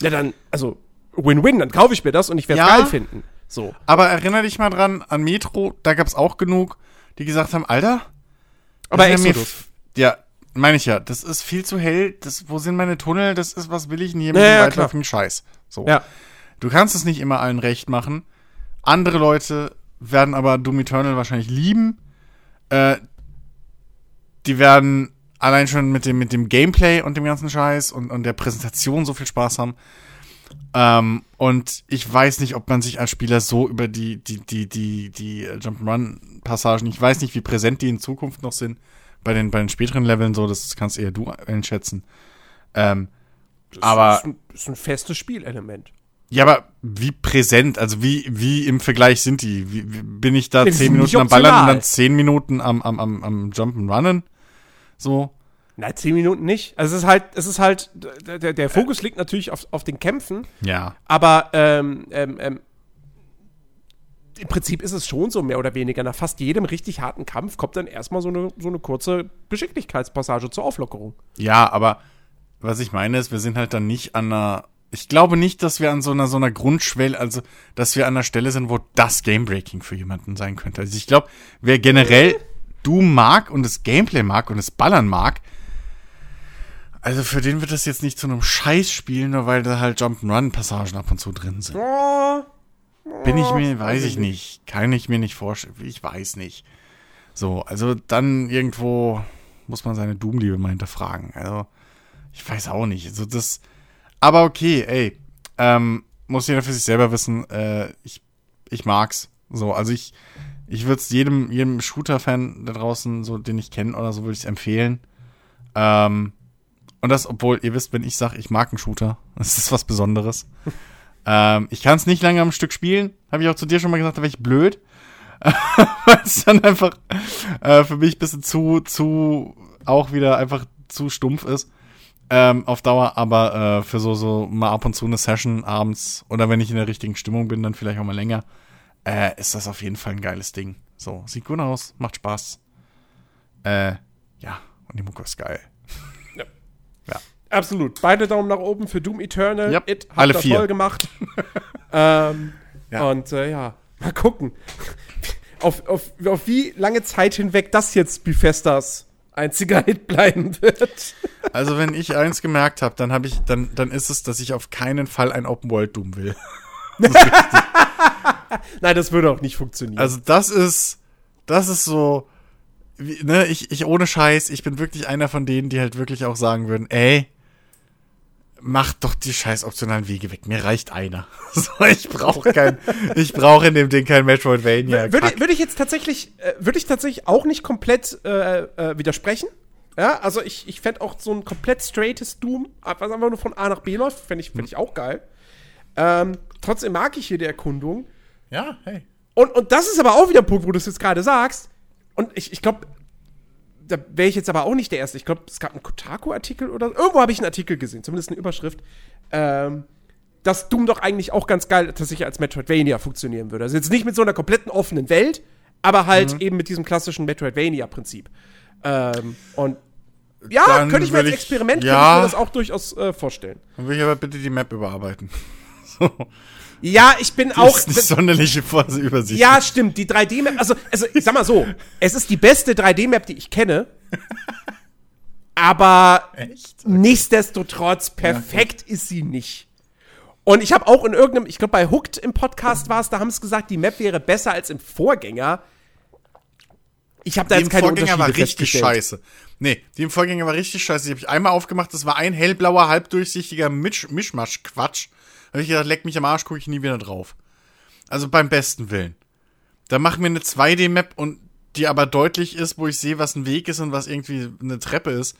Ja, dann, also, Win-Win, dann kaufe ich mir das und ich werde es Ja. geil finden. So. Aber erinnere dich mal dran, an Metro, da gab's auch genug, die gesagt haben, Alter, Aber Exodus. Ja, meine ich ja, das ist viel zu hell, das, wo sind meine Tunnel, das ist, was will ich denn hier mit ja, dem weitläufigen Scheiß. So. Ja. Du kannst es nicht immer allen recht machen. Andere Leute werden aber Doom Eternal wahrscheinlich lieben. Äh, die werden allein schon mit dem, mit dem Gameplay und dem ganzen Scheiß und, und der Präsentation so viel Spaß haben. Ähm, und ich weiß nicht, ob man sich als Spieler so über die, die, die, die, die Jump'n'Run-Passagen, ich weiß nicht, wie präsent die in Zukunft noch sind. Bei den, bei den späteren Leveln so, das kannst eher du einschätzen. Ähm, aber ist ein, ist ein festes Spielelement. Ja, aber wie präsent, also wie, wie im Vergleich sind die? Wie, wie, bin ich da zehn Minuten am Ballern und dann zehn Minuten am, am, am, am Jump'n'Runnen? So? Na, zehn Minuten nicht. Also es ist halt, es ist halt, der, der, Fokus liegt natürlich auf, auf den Kämpfen, Ja. aber ähm, ähm, ähm, im Prinzip ist es schon so mehr oder weniger. Nach fast jedem richtig harten Kampf kommt dann erstmal so eine, so eine kurze Geschicklichkeitspassage zur Auflockerung. Ja, aber was ich meine ist, wir sind halt dann nicht an einer. Ich glaube nicht, dass wir an so einer so einer Grundschwelle, also dass wir an einer Stelle sind, wo das Gamebreaking für jemanden sein könnte. Also ich glaube, wer generell Doom mag und das Gameplay mag und das Ballern mag, Also für den wird das jetzt nicht zu einem Scheißspiel, nur weil da halt Jump'n'Run-Passagen ab und zu drin sind. Bin ich mir, weiß ich nicht. Kann ich mir nicht vorstellen. Ich weiß nicht. So, also dann irgendwo muss man seine Doom-Liebe mal hinterfragen. Also, ich weiß auch nicht. Also das. Aber okay, ey. Ähm, muss jeder für sich selber wissen. Äh, ich, ich mag's. So, also ich, ich würde es jedem, jedem Shooter-Fan da draußen, so, den ich kenne oder so, würde ich empfehlen. Ähm, und das, obwohl, ihr wisst, wenn ich sage, ich mag einen Shooter, das ist was Besonderes. ähm, ich kann es nicht lange am Stück spielen. Habe ich auch zu dir schon mal gesagt, da wäre ich blöd. Weil es dann einfach äh, für mich ein bisschen zu, zu, auch wieder einfach zu stumpf ist. Ähm, auf Dauer, aber äh, für so, so mal ab und zu eine Session abends oder wenn ich in der richtigen Stimmung bin, dann vielleicht auch mal länger, äh, ist das auf jeden Fall ein geiles Ding. So, sieht gut aus, macht Spaß. Äh, ja, und die Mucke ist geil. absolut. Beide Daumen nach oben für Doom Eternal. Yep, It hat alle das vier. toll gemacht. ähm, Ja. Und äh, ja, mal gucken, auf, auf, auf wie lange Zeit hinweg das jetzt Bethesdas einziger Hit bleiben wird. Also, wenn ich eins gemerkt habe, dann habe ich, dann, dann ist es, dass ich auf keinen Fall ein Open World Doom will. Nein, das würde auch nicht funktionieren. Also, das ist, das ist so, wie, ne, ich, ich ohne Scheiß, ich bin wirklich einer von denen, die halt wirklich auch sagen würden, ey, mach doch die scheiß optionalen Wege weg. Mir reicht einer. So, ich brauche kein, ich brauche in dem Ding kein Metroidvania. würde, würde ich jetzt tatsächlich, äh, würde ich tatsächlich auch nicht komplett äh, äh, widersprechen. Ja, also ich, ich fände auch so ein komplett straightes Doom, was einfach nur von A nach B läuft, fände ich, fänd ich auch geil. Ähm, trotzdem mag ich hier die Erkundung. Ja, hey. Und, und das ist aber auch wieder ein Punkt, wo du es jetzt gerade sagst. Und ich, ich glaube, da wäre ich jetzt aber auch nicht der Erste. Ich glaube, es gab einen Kotaku-Artikel oder irgendwo habe ich einen Artikel gesehen, zumindest eine Überschrift, ähm, dass Doom doch eigentlich auch ganz geil tatsächlich als Metroidvania funktionieren würde. Also jetzt nicht mit so einer kompletten offenen Welt, aber halt Mhm. eben mit diesem klassischen Metroidvania-Prinzip. Ähm, und ja, Dann könnte ich mir als ich- Experiment ja. könnte ich mir das auch durchaus äh, vorstellen. Dann will ich aber bitte die Map überarbeiten. So. Ja, ich bin Die auch. ist nicht sonderlich vor Übersicht. Ja, stimmt. Die 3D-Map, also, also ich sag mal so, es ist die beste 3D-Map, die ich kenne. Aber Echt? nichtsdestotrotz, perfekt ist sie nicht. Und ich habe auch in irgendeinem, ich glaube bei Hooked im Podcast war es, da haben sie gesagt, die Map wäre besser als im Vorgänger. Ich habe da Die jetzt keine Vorgänger war richtig scheiße. Nee, die im Vorgänger war richtig scheiße. Die habe ich einmal aufgemacht, das war ein hellblauer, halbdurchsichtiger Misch Mischmasch-Quatsch. Habe ich gedacht, leck mich am Arsch, gucke ich nie wieder drauf. Also beim besten Willen. Da machen wir eine 2D-Map und die aber deutlich ist, wo ich sehe, was ein Weg ist und was irgendwie eine Treppe ist.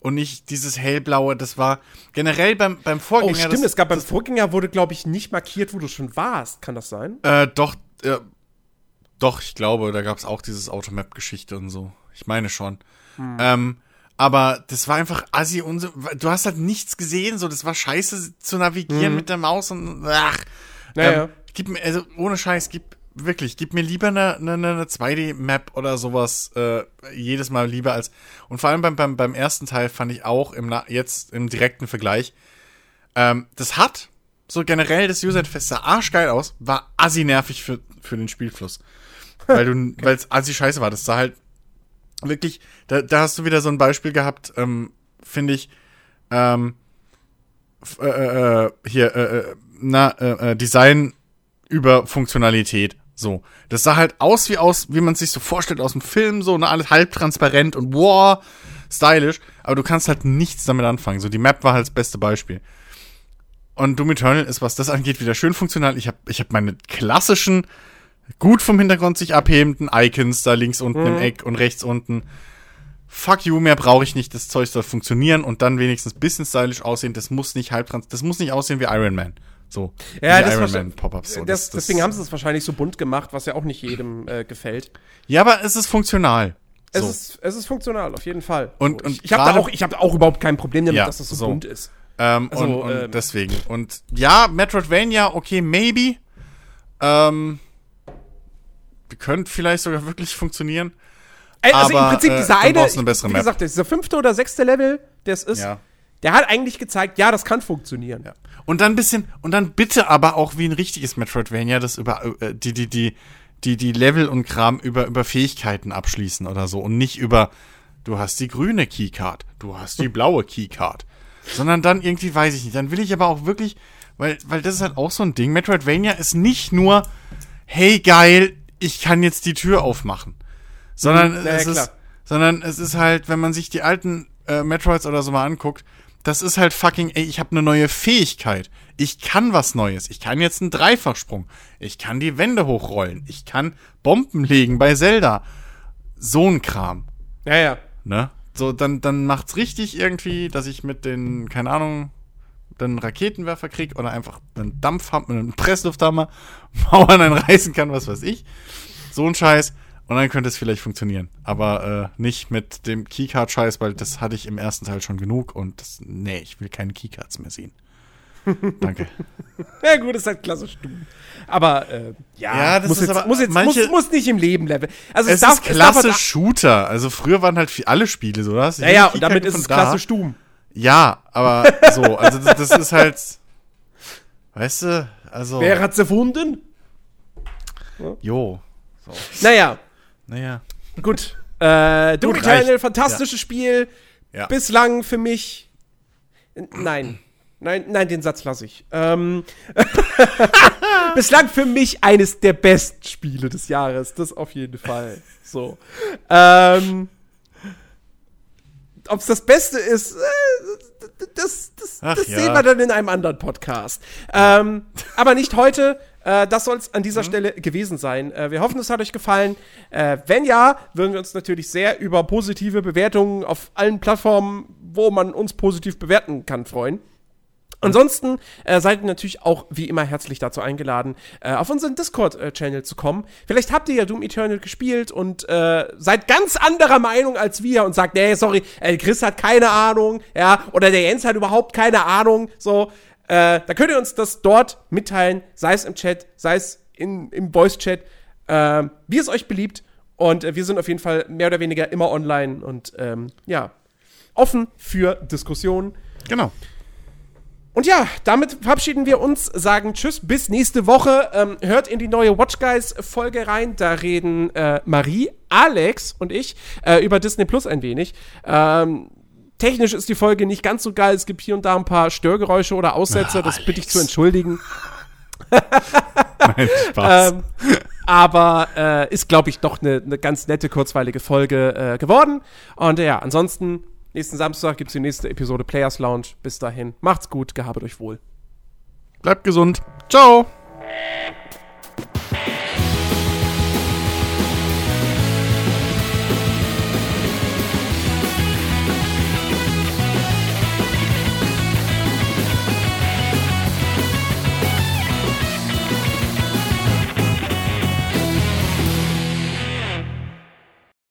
Und nicht dieses hellblaue, das war generell beim, beim Oh, Vorgänger. stimmt, das, es gab beim Vorgänger wurde, glaube ich, nicht markiert, wo du schon warst. Kann das sein? Äh, doch, äh, doch, ich glaube, da gab es auch dieses Automap-Geschichte und so. Ich meine schon. Ähm, aber das war einfach assi und so, du hast halt nichts gesehen, so, das war scheiße zu navigieren mit der Maus und, ach. Naja. Ähm, gib mir, also, ohne Scheiß, gib, wirklich, gib mir lieber eine, eine, eine 2D-Map oder sowas, äh, jedes Mal lieber als, und vor allem beim, beim, beim ersten Teil fand ich auch im, jetzt im direkten Vergleich, ähm, das hat so generell das User-Interface sah arschgeil aus, war assi nervig für, für den Spielfluss. Weil du, weil es assi scheiße war. Das sah halt wirklich, da, da hast du wieder so ein Beispiel gehabt, ähm, finde ich, ähm, f- äh, äh, hier, äh, äh, na, äh, äh, Design über Funktionalität. So. Das sah halt aus wie aus, wie man sich so vorstellt aus dem Film, so, ne, alles halbtransparent und wow, stylisch, aber du kannst halt nichts damit anfangen. So, die Map war halt das beste Beispiel. Und Doom Eternal ist, was das angeht, wieder schön funktional. Ich habe ich hab meine klassischen, gut vom Hintergrund sich abhebenden Icons da links unten im Eck und rechts unten. Fuck you, mehr brauche ich nicht. Das Zeug soll funktionieren und dann wenigstens ein bisschen stylisch aussehen. Das muss nicht halbtrans, das muss nicht aussehen wie Iron Man. So. Ja, das Iron Man Pop-ups. So. das, deswegen haben sie es wahrscheinlich so bunt gemacht, was ja auch nicht jedem äh, gefällt. Ja, aber es ist funktional. Es, So. ist, es ist funktional, auf jeden Fall. Und- und ich, ich habe da, auch- ich hab auch überhaupt kein Problem damit, Ja, dass das so, so. bunt ist. Ähm, Also, und, und ähm, deswegen. Und ja, Metroidvania, okay, maybe. Ähm, könnte vielleicht sogar wirklich funktionieren. Also Aber, im Prinzip äh, dieser dann eine, eine wie gesagt, dieser fünfte oder sechste Level, der es ist, Ja. der hat eigentlich gezeigt, ja, das kann funktionieren. Ja. Und dann ein bisschen, und dann bitte aber auch wie ein richtiges Metroidvania, das über äh, die, die, die, die, die Level und Kram über, über Fähigkeiten abschließen oder so und nicht über du hast die grüne Keycard, du hast die blaue Keycard. Sondern dann irgendwie, weiß ich nicht, dann will ich aber auch wirklich, weil, weil das ist halt auch so ein Ding, Metroidvania ist nicht nur, hey geil, ich kann jetzt die Tür aufmachen. Sondern Mhm, es ist, sondern es ist halt, wenn man sich die alten äh, Metroids oder so mal anguckt, das ist halt fucking, ey, ich habe eine neue Fähigkeit. Ich kann was Neues. Ich kann jetzt einen Dreifachsprung. Ich kann die Wände hochrollen. Ich kann Bomben legen bei Zelda. So ein Kram, Ja, ja. ne? So, dann, dann macht's richtig irgendwie, dass ich mit den, keine Ahnung, einen Raketenwerfer krieg oder einfach einen Dampfhammer, einen Presslufthammer, Mauern einreißen kann, was weiß ich. So ein Scheiß. Und dann könnte es vielleicht funktionieren. Aber äh, nicht mit dem Keycard-Scheiß, weil das hatte ich im ersten Teil schon genug und das, nee, ich will keine Keycards mehr sehen. Danke. Ja, gut, ist halt klassisch dumm. Aber, äh, ja, Ja, das muss, ist jetzt, aber- muss, jetzt, manche- muss, muss nicht im Leben leveln. Also, Es, darf- ist darf klasse halt- Shooter. Also früher waren halt viel- alle Spiele so, das. Ja, ja, und damit ist es klassisch dumm. Ja, aber so, also das, das ist halt, weißt du, also, Wer hat's erfunden? jo, Naja, naja. gut. Äh, Doom Eternal, fantastisches Spiel. Ja. Bislang für mich. Nein. Nein, nein, den Satz lasse ich. Ähm, Bislang für mich eines der besten Spiele des Jahres. Das auf jeden Fall. So. Ähm, Ob es das Beste ist, äh, das, das, Ach das ja. sehen wir dann in einem anderen Podcast. Ähm, aber nicht heute. Äh, das soll es an Mhm. dieser Stelle gewesen sein. Äh, wir hoffen, es hat euch gefallen. Äh, wenn ja, würden wir uns natürlich sehr über positive Bewertungen auf allen Plattformen, wo man uns positiv bewerten kann, freuen. Ansonsten äh, seid ihr natürlich auch wie immer herzlich dazu eingeladen, äh, auf unseren Discord-Channel zu kommen. Vielleicht habt ihr ja Doom Eternal gespielt und äh, seid ganz anderer Meinung als wir und sagt, nee, sorry, äh, Chris hat keine Ahnung, ja, oder der Jens hat überhaupt keine Ahnung, so. Äh, da könnt ihr uns das dort mitteilen, sei es im Chat, sei es in, im Voice-Chat, äh, wie es euch beliebt. Und äh, wir sind auf jeden Fall mehr oder weniger immer online und ähm, ja, offen für Diskussionen. Genau. Und ja, damit verabschieden wir uns, sagen Tschüss, bis nächste Woche. Ähm, hört in die neue Watch Guys Folge rein. Da reden äh, Marie, Alex und ich äh, über Disney Plus ein wenig. Ähm, technisch ist die Folge nicht ganz so geil. Es gibt hier und da ein paar Störgeräusche oder Aussetzer. das bitte ich zu entschuldigen. Nein, Spaß. Ähm, aber äh, ist, glaube ich, doch eine ne ganz nette, kurzweilige Folge äh, geworden. Und ja, ansonsten, Nächsten Samstag gibt es die nächste Episode Players Lounge. Bis dahin, macht's gut, gehabt euch wohl. Bleibt gesund. Ciao.